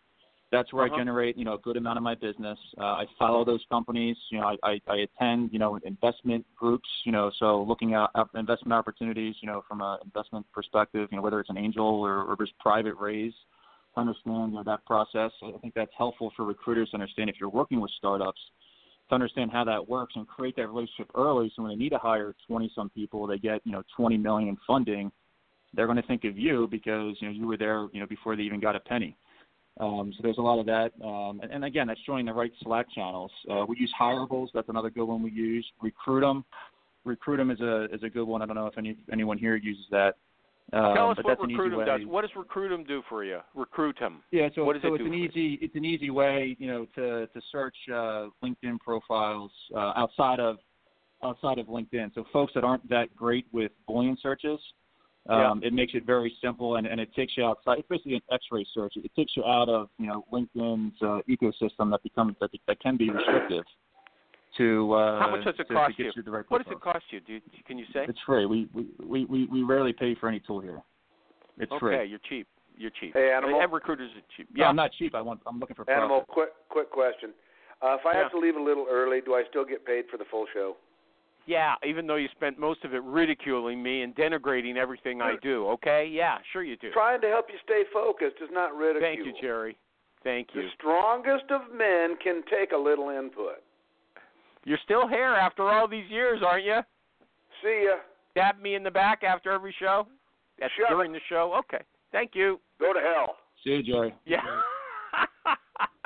Speaker 4: That's where
Speaker 2: Uh-huh.
Speaker 4: I generate, you know, a good amount of my business. Uh, I follow those companies. You know, I, I, I attend, you know, investment groups. You know, so looking at investment opportunities. You know, from an investment perspective. You know, whether it's an angel or, or just private raise understand you know, that process. I think that's helpful for recruiters to understand if you're working with startups to understand how that works and create that relationship early. So when they need to hire 20 some people, they get you know 20 million funding. They're going to think of you because you know you were there you know before they even got a penny. Um, so there's a lot of that, um, and, and again, that's joining the right Slack channels. Uh, we use Hireables. That's another good one we use. Recruitum. Recruitum is a is a good one. I don't know if any anyone here uses that. Um,
Speaker 2: Tell us
Speaker 4: but
Speaker 2: what
Speaker 4: that's an easy
Speaker 2: Recruitum
Speaker 4: way.
Speaker 2: does. What does Recruitum do for you? Recruitum.
Speaker 4: Yeah, so,
Speaker 2: What does
Speaker 4: so
Speaker 2: it
Speaker 4: it's
Speaker 2: do
Speaker 4: an easy it's an easy way, you know, to to search uh, LinkedIn profiles uh, outside of outside of LinkedIn. So folks that aren't that great with Boolean searches, um, it makes it very simple and, and it takes you outside. It's basically an X-ray search. It takes you out of you know LinkedIn's uh, ecosystem that becomes that, that can be restrictive. To uh,
Speaker 2: How much does it
Speaker 4: to,
Speaker 2: cost
Speaker 4: to get
Speaker 2: you?
Speaker 4: you the right
Speaker 2: What does it cost you? Do you, can you say?
Speaker 4: It's free. We, we we we we rarely pay for any tool here. It's
Speaker 2: okay,
Speaker 4: free.
Speaker 2: Okay, you're cheap. You're cheap.
Speaker 3: Hey, Animal.
Speaker 2: And recruiters are cheap.
Speaker 4: No,
Speaker 2: Yeah.
Speaker 4: I'm not cheap. I want. I'm looking for profit.
Speaker 3: Animal, quick quick question. Uh, if I
Speaker 2: Yeah.
Speaker 3: have to leave a little early, do I still get paid for the full show?
Speaker 2: Yeah, even though you spent most of it ridiculing me and denigrating everything I do, okay? Yeah, sure you do.
Speaker 3: Trying to help you stay focused is not ridicule.
Speaker 2: Thank you, Jerry. Thank you.
Speaker 3: The strongest of men can take a little input.
Speaker 2: You're still here after all these years, aren't you?
Speaker 3: See ya.
Speaker 2: Stab me in the back after every show? That's
Speaker 3: Shut
Speaker 2: during the show? Okay. Thank you.
Speaker 3: Go to hell.
Speaker 4: See you, Jerry.
Speaker 2: Yeah.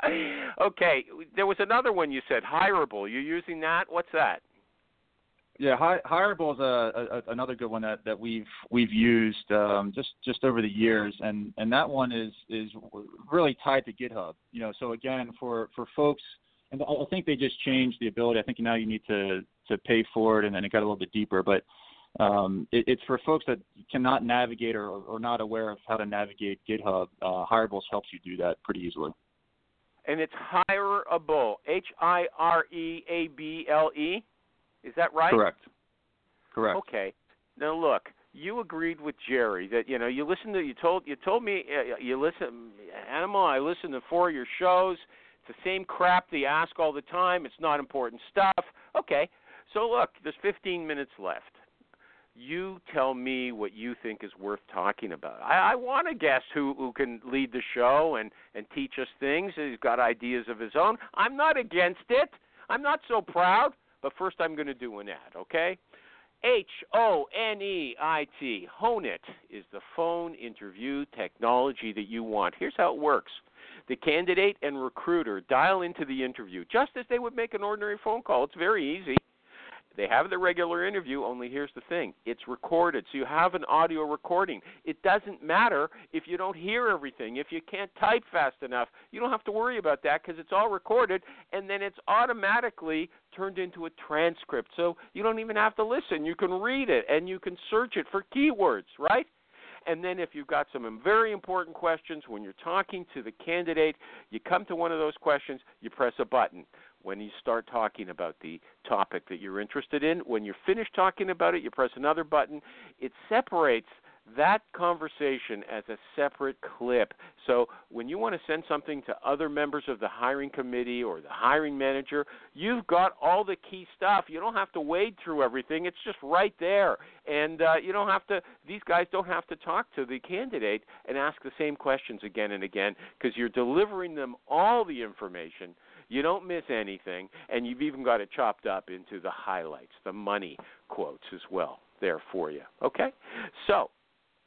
Speaker 2: okay. There was another one you said, Hireable. You're using that? What's that?
Speaker 4: Yeah, Hireable is a, a, another good one that, that we've we've used um, just just over the years, and, and that one is is really tied to GitHub. You know, so again for, for folks, and I think they just changed the ability. I think now you need to to pay for it, and then it got a little bit deeper. But um, it, it's for folks that cannot navigate or, or not aware of how to navigate GitHub. Uh, helps you do that pretty easily.
Speaker 2: And it's Hireable. H I R E A B L E. Is that right?
Speaker 4: Correct. Correct.
Speaker 2: Okay. Now look, you agreed with Jerry that you know you listened to you told you told me uh, you listen animal. I listened to four of your shows. It's the same crap they ask all the time. It's not important stuff. Okay. So look, there's 15 minutes left. You tell me what you think is worth talking about. I, I want a guest who who can lead the show and and teach us things. He's got ideas of his own. I'm not against it. I'm not so proud. But first, I'm going to do an ad. Okay. H O N E I T. HoneIt is the phone interview technology that you want. Here's how it works the candidate and recruiter dial into the interview just as they would make an ordinary phone call. It's very easy. They have the regular interview, only here's the thing it's recorded. So you have an audio recording. It doesn't matter if you don't hear everything. If you can't type fast enough, you don't have to worry about that because it's all recorded and then it's automatically turned into a transcript. So you don't even have to listen. You can read it and you can search it for keywords, right? And then if you've got some very important questions when you're talking to the candidate, you come to one of those questions, you press a button when you start talking about the topic that you're interested in. When you're finished talking about it, you press another button. It separates that conversation as a separate clip. So when you want to send something to other members of the hiring committee or the hiring manager, you've got all the key stuff. You don't have to wade through everything. It's just right there. And uh, you don't have to these guys don't have to talk to the candidate and ask the same questions again and again because you're delivering them all the information you don't miss anything, and you've even got it chopped up into the highlights, the money quotes as well there for you. Okay? So,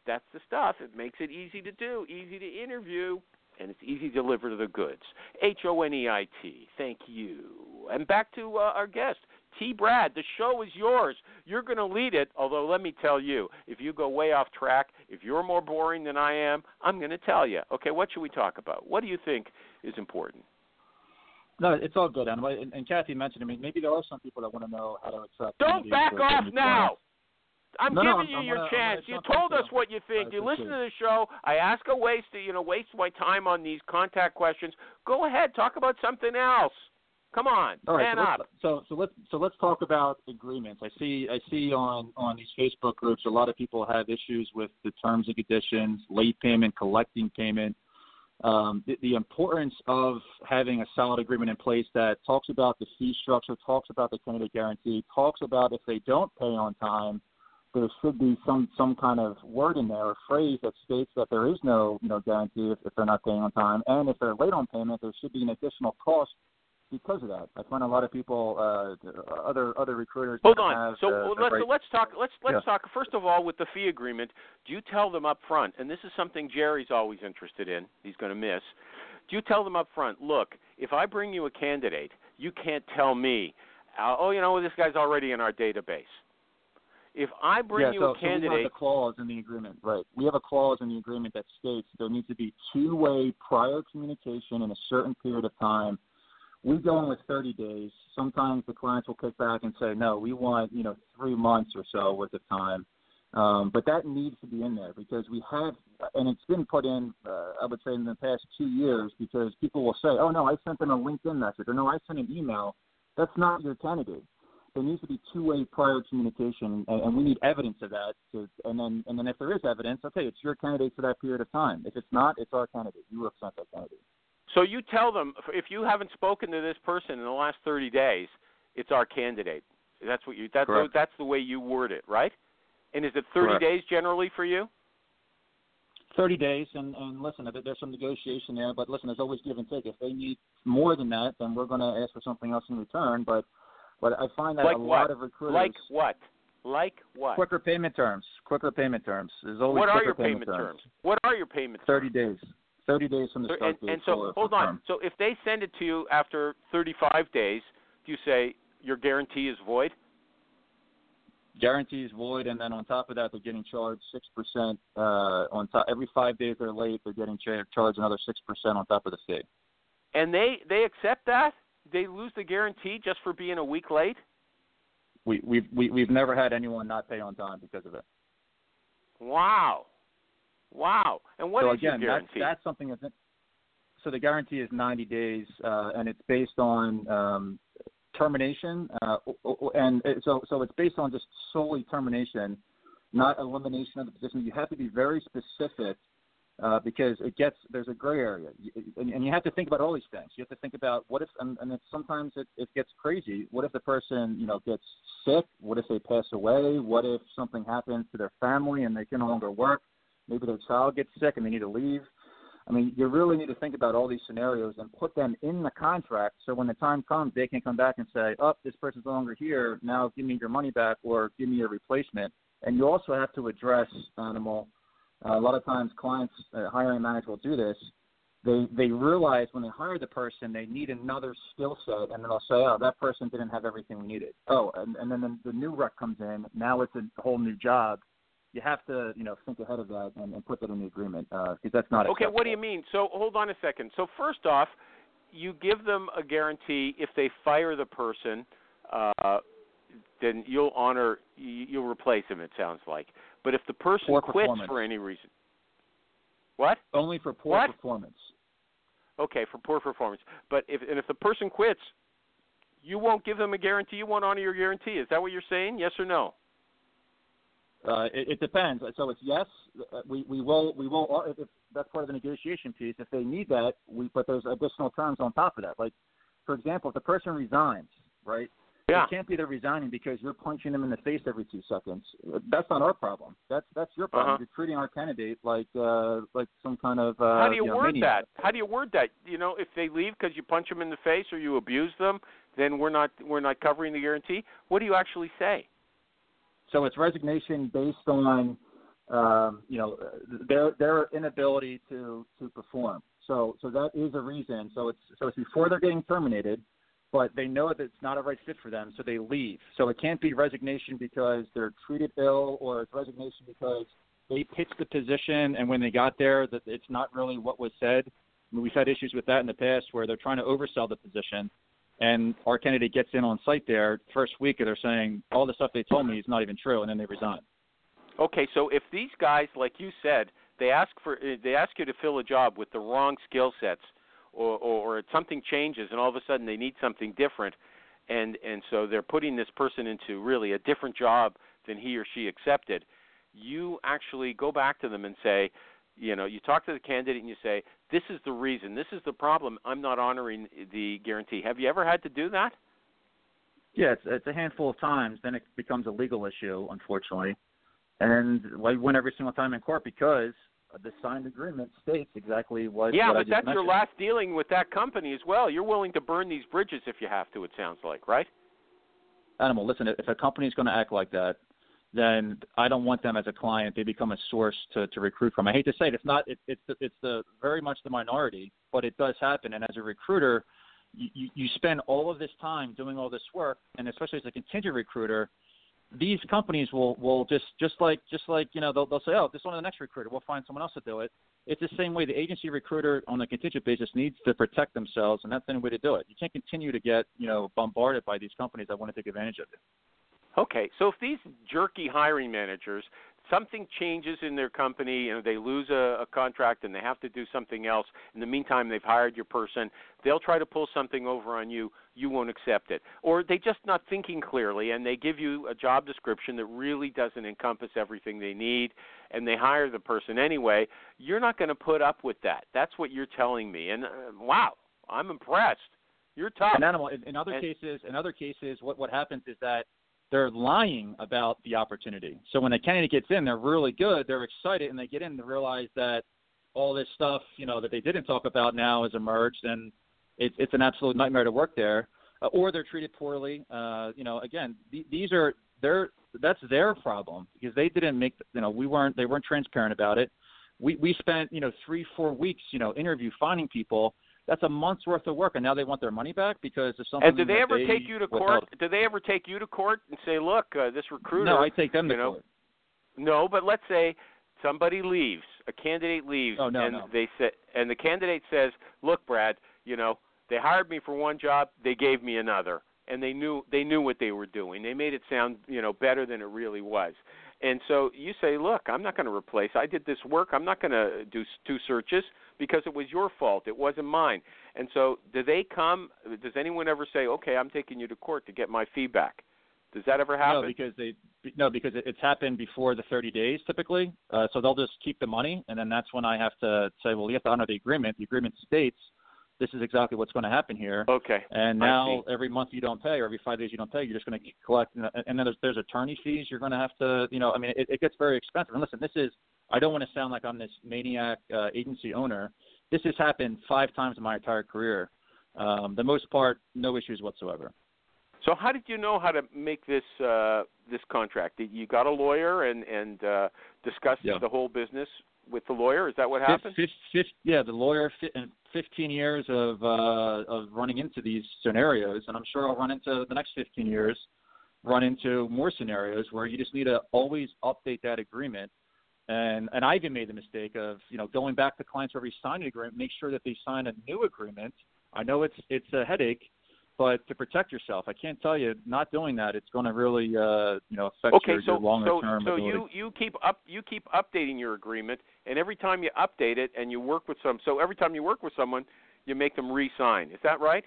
Speaker 2: that's the stuff. It makes it easy to do, easy to interview, and it's easy to deliver the goods. H O N E I T. Thank you. And back to uh, our guest, T. Brad. The show is yours. You're going to lead it. Although let me tell you, if you go way off track, if you're more boring than I am, I'm going to tell you. Okay, what should we talk about? What do you think is important?
Speaker 4: No, it's all good. And, and Kathy mentioned, I mean, maybe there are some people that want to know how to attract.
Speaker 2: Don't back off now. I'm
Speaker 4: no,
Speaker 2: giving
Speaker 4: no,
Speaker 2: you
Speaker 4: I'm
Speaker 2: your
Speaker 4: gonna,
Speaker 2: chance.
Speaker 4: You
Speaker 2: told us what you think.
Speaker 4: I
Speaker 2: You listen to the show. I ask a waste, you know, waste my time on these contact questions. Go ahead, talk about something else. Come on,
Speaker 4: All right,
Speaker 2: man
Speaker 4: so
Speaker 2: up.
Speaker 4: Let's, so so let's so let's talk about agreements. I see I see on on these Facebook groups a lot of people have issues with the terms and conditions, late payment, collecting payment um, the, the importance of having a solid agreement in place that talks about the fee structure, talks about the candidate guarantee, talks about if they don't pay on time, there should be some some kind of word in there, or phrase that states that there is no you know guarantee if, if they're not paying on time, and if they're late on payment, there should be an additional cost because of that. I find a lot of people, uh, other other recruiters.
Speaker 2: Hold on.
Speaker 4: Have,
Speaker 2: so
Speaker 4: uh,
Speaker 2: let's
Speaker 4: right...
Speaker 2: let's talk. Let's let's
Speaker 4: yeah.
Speaker 2: talk first of all with the fee agreement. Do you tell them up front? And this is something Jerry's always interested in. He's going to miss. Do you tell them up front? Look, if I bring you a candidate, you can't tell me, uh, oh, you know, this guy's already in our database. If I bring
Speaker 4: yeah,
Speaker 2: you
Speaker 4: so,
Speaker 2: a candidate,
Speaker 4: so we have a clause in the agreement, right? We have a clause in the agreement that states there needs to be two-way prior communication in a certain period of time we go in with 30 days. Sometimes the clients will kick back and say, no, we want, you know, three months or so worth of time. Um, but that needs to be in there because we have, and it's been put in, uh, I would say, in the past two years because people will say, oh, no, I sent them a LinkedIn message or no, I sent an email. That's not your candidate. There needs to be two-way prior communication, and, and we need evidence of that. To, and then, and then if there is evidence, okay, it's your candidate for that period of time. If it's not, it's our candidate. You represent that candidate.
Speaker 2: So you tell them if you haven't spoken to this person in the last 30 days, it's our candidate. That's what you that's the, that's the way you word it, right? And is it 30
Speaker 4: Correct.
Speaker 2: days generally for you?
Speaker 4: 30 days, and, and listen, there's some negotiation there, but listen, there's always give and take. If they need more than that, then we're going to ask for something else in return. But but I find that
Speaker 2: like
Speaker 4: a
Speaker 2: what?
Speaker 4: lot of recruiters
Speaker 2: like what? Like what?
Speaker 4: Quicker payment terms. Quicker payment terms. There's always
Speaker 2: what are your
Speaker 4: payment,
Speaker 2: payment
Speaker 4: terms.
Speaker 2: What are your payment terms?
Speaker 4: 30 days. 30 days from the
Speaker 2: So-
Speaker 4: start
Speaker 2: and,
Speaker 4: date.
Speaker 2: and so hold on.
Speaker 4: term.
Speaker 2: So if they send it to you after 35 days, do you say your guarantee is void?
Speaker 4: Guarantee is void, and then on top of that, they're getting charged six percent uh, on top. Every five days they're late, they're getting cha- charged another six percent on top of the fee.
Speaker 2: And they they accept that? They lose the guarantee just for being a week late?
Speaker 4: We we've we, we've never had anyone not pay on time because of it.
Speaker 2: Wow. Wow. And what is
Speaker 4: so again,
Speaker 2: your guarantee?
Speaker 4: that's that's something that's so the guarantee is 90 days, uh, and it's based on um, termination, uh, and it, so so it's based on just solely termination, not elimination of the position. You have to be very specific uh, because it gets there's a gray area, and, and you have to think about all these things. You have to think about what if, and, and sometimes it, it gets crazy. What if the person you know gets sick? What if they pass away? What if something happens to their family and they can no longer work? Maybe their child gets sick and they need to leave. I mean, you really need to think about all these scenarios and put them in the contract so when the time comes, they can come back and say, oh, this person's no longer here. Now give me your money back or give me a replacement. And you also have to address animal. Uh, a lot of times, clients, uh, hiring managers will do this. they they realize when they hire the person they need another skill set, and then they'll say, "Oh, that person didn't have everything we needed." Oh, and, and then the, the new rec comes in. Now it's a whole new job. You have to, you know, think ahead of that and, and put that in the agreement because uh, that's not.
Speaker 2: Okay,
Speaker 4: acceptable.
Speaker 2: what do you mean? So hold on a second. So first off, you give them a guarantee if they fire the person, uh, then you'll honor, you'll replace him. It sounds like. But if the person quits for any reason, what?
Speaker 4: Only for poor
Speaker 2: What?
Speaker 4: performance.
Speaker 2: Okay, for poor performance. But if and if the person quits, you won't give them a guarantee. You won't honor your guarantee. Is that what you're saying? Yes or no?
Speaker 4: Uh, it, it depends. So it's yes, uh, we we will we will uh, if if that's part of the negotiation piece. If they need that, we but there's additional terms on top of that. Like, for example, if the person resigns, right?
Speaker 2: Yeah.
Speaker 4: It can't be they're resigning because you're punching them in the face every two seconds. That's not our problem. That's that's your problem.
Speaker 2: Uh-huh.
Speaker 4: You're treating our candidate like uh, like some kind of uh,
Speaker 2: How do you,
Speaker 4: know,
Speaker 2: word
Speaker 4: maniac.
Speaker 2: that? How do you word that? You know, if they leave because you punch them in the face or you abuse them, then we're not we're not covering the guarantee. What do you actually say?
Speaker 4: So it's resignation based on, um, you know, their their inability to to perform. So so that is a reason. So it's so it's before they're getting terminated, but they know that it's not a right fit for them, so they leave. So it can't be resignation because they're treated ill, or it's resignation because they pitched the position and when they got there, that it's not really what was said. I mean, we've had issues with that in the past where they're trying to oversell the position and our candidate gets in on site there first week and they're saying all the stuff they told me is not even true and then they resign
Speaker 2: Okay, so if these guys, like you said, they ask for they ask you to fill a job with the wrong skill sets, or, or or something changes and all of a sudden they need something different, and and so they're putting this person into really a different job than he or she accepted. You actually go back to them and say, you know, you talk to the candidate and you say, this is the reason, this is the problem. I'm not honoring the guarantee. Have you ever had to do that?
Speaker 4: yeah it's, it's a handful of times then it becomes a legal issue unfortunately and we win every single time in court because the signed agreement states exactly what
Speaker 2: yeah,
Speaker 4: what
Speaker 2: but that's your last dealing with that company as well. You're willing to burn these bridges if you have to. It sounds like, right?
Speaker 4: animal listen if a company's going to act like that then I don't want them as a client. They become a source to, to recruit from. I hate to say it, it's not. It, it's the, it's the very much the minority, but it does happen. And as a recruiter, you, you spend all of this time doing all this work, and especially as a contingent recruiter, these companies will will just just like just like you know they'll they'll say, oh, this one of the next recruiter, we'll find someone else to do it. It's the same way the agency recruiter on a contingent basis needs to protect themselves, and that's the only way to do it. You can't continue to get you know bombarded by these companies that want to take advantage of you.
Speaker 2: Okay, so if these jerky hiring managers, something changes in their company, know, they lose a, a contract and they have to do something else. In the meantime, they've hired your person. They'll try to pull something over on you. You won't accept it, or they just not thinking clearly, and they give you a job description that really doesn't encompass everything they need, and they hire the person anyway. You're not going to put up with that. That's what you're telling me, and uh, wow, I'm impressed. You're tough.
Speaker 4: And animal in, in other
Speaker 2: And-
Speaker 4: cases, in other cases, what what happens is that they're lying about the opportunity. So when a candidate gets in, they're really good, they're excited, and they get in to realize that all this stuff, you know, that they didn't talk about now has emerged, and it's it's an absolute nightmare to work there. Uh, or they're treated poorly. Uh, you know, again, th- these are their that's their problem because they didn't make you know we weren't they weren't transparent about it. We we spent you know three four weeks you know interview finding people. That's a month's worth of work, and now they want their money back because of something.
Speaker 2: And do they ever
Speaker 4: they
Speaker 2: take you to
Speaker 4: withheld.
Speaker 2: court? Do they ever take you to court and say, "Look, uh, this recruiter"?
Speaker 4: No, I take them to
Speaker 2: know,
Speaker 4: court.
Speaker 2: No, but let's say somebody leaves, a candidate leaves,
Speaker 4: Oh, no,
Speaker 2: and
Speaker 4: no.
Speaker 2: they say, and the candidate says, "Look, Brad, you know, they hired me for one job, they gave me another, and they knew they knew what they were doing. They made it sound, you know, better than it really was." And so you say, "Look, I'm not going to replace. I did this work. I'm not going to do two searches because it was your fault. It wasn't mine." And so, do they come? Does anyone ever say, "Okay, I'm taking you to court to get my feedback"? Does that ever happen?
Speaker 4: No, because they no because it's happened before the 30 days typically. Uh, so they'll just keep the money, and then that's when I have to say, well, you have to honor the agreement. The agreement states this is exactly what's going to happen here.
Speaker 2: okay.
Speaker 4: And now every month you don't pay, or every five days you don't pay, you're just going to collect. And then there's there's attorney fees. You're going to have to, you know, I mean, it, it gets very expensive. And listen, this is I don't want to sound like I'm this maniac uh, agency owner. This has happened five times in my entire career. Um, the most part, no issues whatsoever.
Speaker 2: So how did you know how to make this uh, this contract? Did You got a lawyer and and uh, discussed
Speaker 4: Yeah.
Speaker 2: the whole business with the lawyer. Is that what happened?
Speaker 4: fif- fif- yeah, the lawyer, and 15 years of uh, of running into these scenarios, and I'm sure I'll run into the next 15 years, run into more scenarios where you just need to always update that agreement. And and I even made the mistake of you know going back to clients who already signed an agreement, make sure that they sign a new agreement. I know it's it's a headache, but to protect yourself, I can't tell you not doing that. It's going to really uh, you know affect
Speaker 2: Okay,
Speaker 4: your,
Speaker 2: so
Speaker 4: your longer
Speaker 2: so
Speaker 4: term
Speaker 2: so
Speaker 4: ability.
Speaker 2: you you keep up you keep updating your agreement, and every time you update it and you work with some, so every time you work with someone, you make them re-sign. Is that right?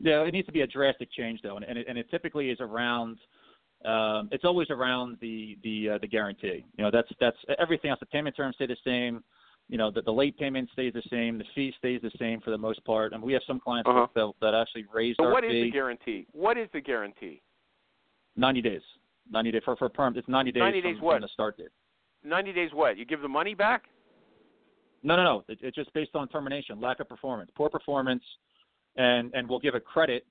Speaker 4: Yeah, it needs to be a drastic change though, and and it, and it typically is around. Um, it's always around the the uh, the guarantee. You know, that's that's everything else. The payment terms stay the same. You know, the, the late payment stays the same. The fee stays the same for the most part. And we have some clients
Speaker 2: Uh-huh.
Speaker 4: that, that actually raised
Speaker 2: So
Speaker 4: our
Speaker 2: what is
Speaker 4: fee
Speaker 2: the guarantee? What is the guarantee?
Speaker 4: 90 days. 90 days for for perm. It's 90 days,
Speaker 2: 90
Speaker 4: from,
Speaker 2: days what?
Speaker 4: from the start date.
Speaker 2: Ninety days. What? You give the money back?
Speaker 4: No, no, no. It, it's just based on termination, lack of performance, poor performance, and and we'll give a credit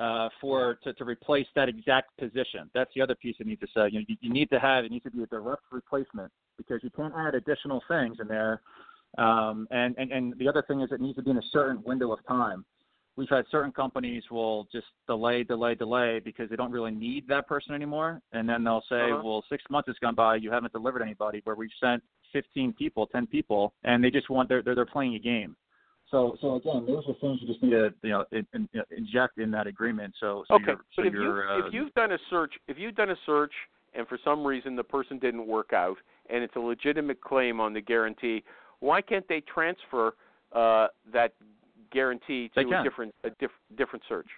Speaker 4: uh, for to, to replace that exact position. That's the other piece I need to say. You, know, you, you need to have it needs to be a direct replacement because you can't add additional things in there. Um, and, and and the other thing is it needs to be in a certain window of time. We've had certain companies will just delay, delay, delay because they don't really need that person anymore, and then they'll say,
Speaker 2: Uh-huh.
Speaker 4: "Well, six months has gone by, you haven't delivered anybody." Where we've sent 15 people, 10 people, and they just want they're they're, they're playing a game. So so again, those are things you just need to you know in, in, inject in that agreement. So, so
Speaker 2: okay,
Speaker 4: you're, so
Speaker 2: but if you
Speaker 4: uh,
Speaker 2: if you've done a search, if you've done a search and for some reason the person didn't work out and it's a legitimate claim on the guarantee, why can't they transfer uh, that guarantee to a different a diff, different search?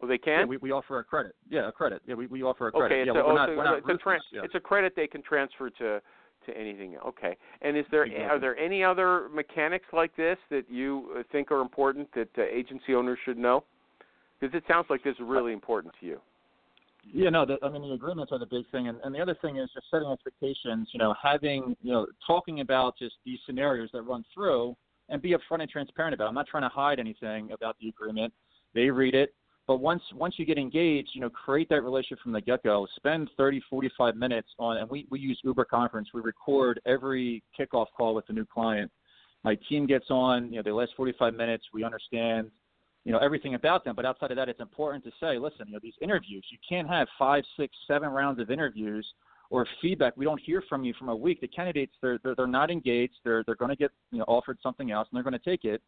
Speaker 2: Well, they
Speaker 4: yeah,
Speaker 2: can.
Speaker 4: we, we offer a credit. Yeah, a credit. Yeah, we, we offer a credit.
Speaker 2: okay, it's
Speaker 4: yeah,
Speaker 2: a,
Speaker 4: we're
Speaker 2: oh,
Speaker 4: not,
Speaker 2: so
Speaker 4: we're not
Speaker 2: it's, a
Speaker 4: ruthless, yeah.
Speaker 2: it's a credit they can transfer to to anything. Okay, and is there
Speaker 4: Exactly.
Speaker 2: are there any other mechanics like this that you uh, think are important that uh, agency owners should know? Because it sounds like this is really important to you.
Speaker 4: Yeah, no, the, I mean the agreements are the big thing, and, and the other thing is just setting expectations. You know, having you know talking about just these scenarios that run through, and be upfront and transparent about. it. I'm not trying to hide anything about the agreement. They read it, but once once you get engaged, you know, create that relationship from the get go. Spend 30, 45 minutes on, and we we use UberConference. We record every kickoff call with a new client. My team gets on. You know, they last 45 minutes. We understand you know everything about them. But outside of that, it's important to say, listen, you know these interviews, you can't have five, six, seven rounds of interviews or feedback. We don't hear from you from a week. The candidates they're they're, they're not engaged. They're they're going to get you know offered something else and they're going to take it.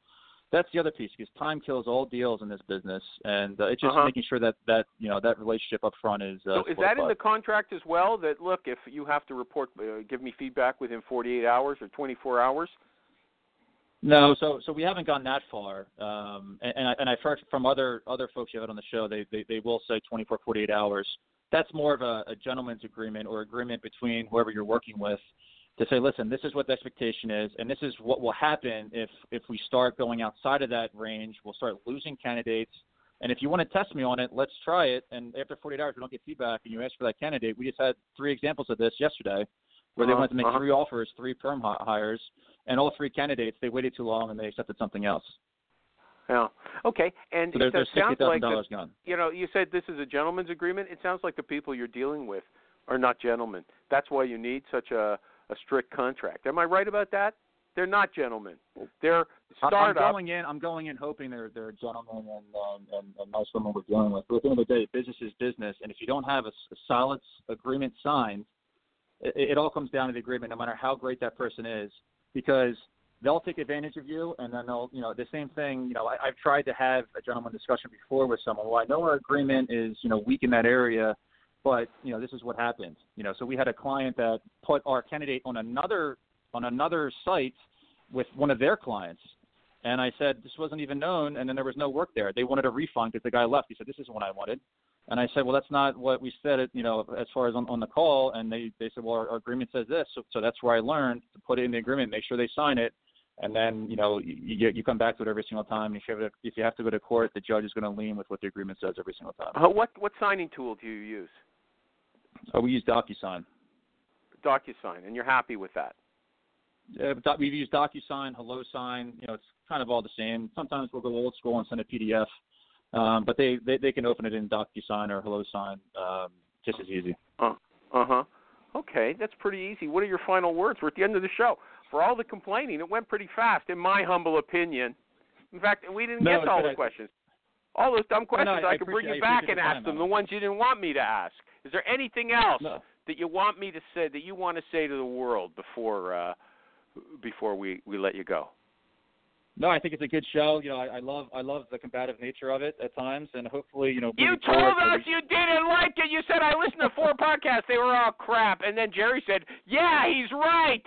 Speaker 4: That's the other piece because time kills all deals in this business, and uh, it's just
Speaker 2: Uh-huh.
Speaker 4: making sure that that you know that relationship up front is. Uh,
Speaker 2: So is that in the contract as well? That look, if you have to report, uh, give me feedback within 48 hours or 24 hours.
Speaker 4: No, so so we haven't gone that far, um, and, and, I, and I've heard from other other folks you have on the show. They they, they will say 24, 48 hours. That's more of a, a gentleman's agreement or agreement between whoever you're working with to say, listen, this is what the expectation is, and this is what will happen if if we start going outside of that range. We'll start losing candidates, and if you want to test me on it, let's try it. And after 48 hours, we don't get feedback, and you ask for that candidate. We just had three examples of this yesterday, where they
Speaker 2: Uh-huh,
Speaker 4: wanted to make
Speaker 2: uh-huh.
Speaker 4: three offers, three perm hires, and all three candidates they waited too long and they accepted something else.
Speaker 2: Yeah. Okay. And
Speaker 4: So there, there's
Speaker 2: sounds like the,
Speaker 4: gone.
Speaker 2: you know you said this is a gentleman's agreement. It sounds like the people you're dealing with are not gentlemen. That's why you need such a a strict contract. Am I right about that? They're not gentlemen. They're
Speaker 4: I- I'm going in. I'm going in hoping they're they're gentlemen and um, and, and nice women we're dealing with. But at the end of the day, business is business, and if you don't have a solid agreement signed, it, it all comes down to the agreement, no matter how great that person is, because they'll take advantage of you, and then they'll you know the same thing. You know, I, I've tried to have a gentleman discussion before with someone. Well, I know our agreement is you know weak in that area, but you know this is what happened. You know, so we had a client that put our candidate on another on another site with one of their clients. And I said, this wasn't even known, and then there was no work there. They wanted a refund because the guy left. He said, this isn't what I wanted. And I said, well, that's not what we said, it, you know, as far as on, on the call. And they, they said, well, our, our agreement says this. So, so that's where I learned to put it in the agreement, make sure they sign it. And then, you know, you, you, come back to it every single time. If you, have to, if you have to go to court, the judge is going to lean with what the agreement says every single time.
Speaker 2: Uh, what what signing tool do you use?
Speaker 4: Uh, we use DocuSign.
Speaker 2: DocuSign, and you're happy with that.
Speaker 4: Yeah, but we've used DocuSign, HelloSign. You know, it's kind of all the same. Sometimes we'll go old school and send a PDF, um, but they, they they can open it in DocuSign or HelloSign um, just as easy.
Speaker 2: Uh huh. Okay, that's pretty easy. What are your final words? We're at the end of the show. for all the complaining, it went pretty fast, in my humble opinion. In fact, we didn't
Speaker 4: No,
Speaker 2: get to all the
Speaker 4: I-
Speaker 2: questions. All those dumb
Speaker 4: No, no,
Speaker 2: questions,
Speaker 4: I- I
Speaker 2: I could bring you back and
Speaker 4: the
Speaker 2: ask them, the ones you didn't want me to ask. Is there anything else
Speaker 4: No.
Speaker 2: that you want me to say that you want to say to the world before uh, before we we let you go?
Speaker 4: No, I think it's a good show. You know, I, I love I love the combative nature of it at times, and hopefully, you know.
Speaker 2: You told us you didn't like it. You said I listened to four podcasts. They were all crap. And then Jerry said, "Yeah, he's right."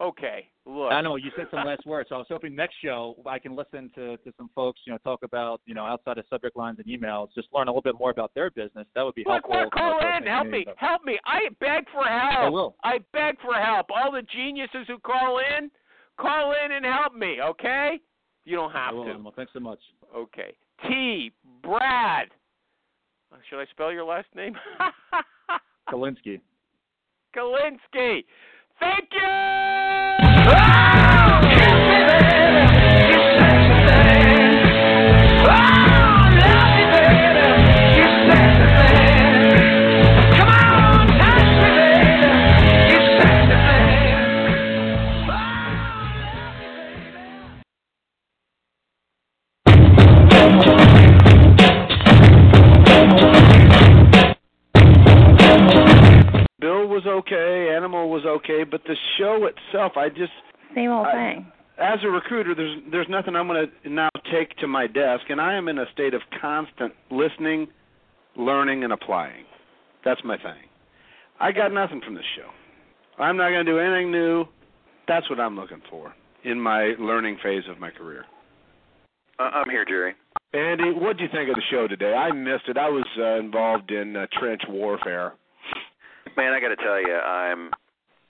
Speaker 2: Okay, look.
Speaker 4: I know you said some last words, so I was hoping next show I can listen to to some folks, you know, talk about you know outside of subject lines and emails, just learn a little bit more about their business. That would be
Speaker 2: Look,
Speaker 4: helpful.
Speaker 2: what? Call in. Help me. Help me. I beg for help.
Speaker 4: I will.
Speaker 2: I beg for help. All the geniuses who call in, call in and help me, okay? You don't
Speaker 4: I
Speaker 2: have
Speaker 4: will,
Speaker 2: to.
Speaker 4: Animal. Thanks so much.
Speaker 2: Okay. T. Brad. Uh, Should I spell your last name?
Speaker 4: Kielinski.
Speaker 2: Kielinski. Thank you!
Speaker 6: Bill was okay, Animal was okay, but the show itself, I just
Speaker 7: Same old
Speaker 6: I-
Speaker 7: thing.
Speaker 6: as a recruiter, there's there's nothing I'm going to now take to my desk, and I am in a state of constant listening, learning, and applying. That's my thing. I got nothing from this show. I'm not going to do anything new. That's what I'm looking for in my learning phase of my career.
Speaker 8: Uh, I'm here, Jerry.
Speaker 9: Andy, what do you think of the show today? I missed it. I was uh, involved in uh, trench warfare.
Speaker 8: Man, I got to tell you, I'm.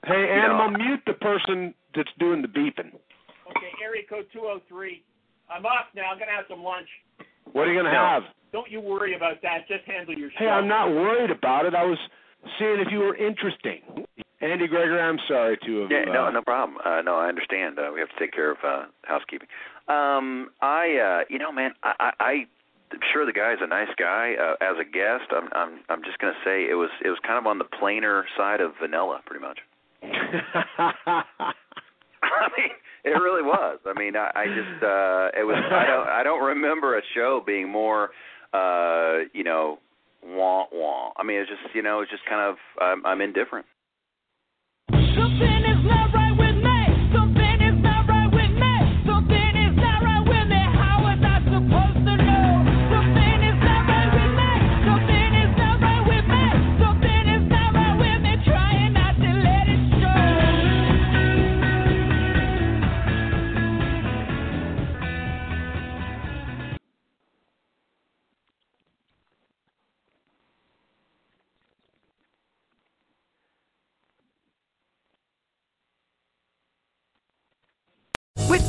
Speaker 9: Hey,
Speaker 8: You
Speaker 9: Animal,
Speaker 8: know-
Speaker 9: mute the person that's doing the beeping.
Speaker 2: Okay, area code 203. I'm off now. I'm going to have some lunch.
Speaker 9: What are you going to
Speaker 8: No.
Speaker 9: have?
Speaker 2: Don't you worry about that. Just handle your
Speaker 9: Hey, I'm not worried about it. I was seeing if you were interesting. Andy Gregory, I'm sorry to have.
Speaker 8: Yeah, no,
Speaker 9: uh,
Speaker 8: no problem. Uh, no, I understand. Uh, we have to take care of uh, housekeeping. Um, I, uh, you know, man, I, I, I I'm sure the guy's a nice guy. Uh, as a guest, I'm, I'm, I'm just gonna say it was, it was kind of on the plainer side of vanilla, pretty much. I mean, it really was. I mean, I, I just, uh, it was. I don't, I don't remember a show being more, uh, you know, wah wah. I mean, it's just, you know, it's just kind of, I'm, I'm indifferent.
Speaker 10: Something is not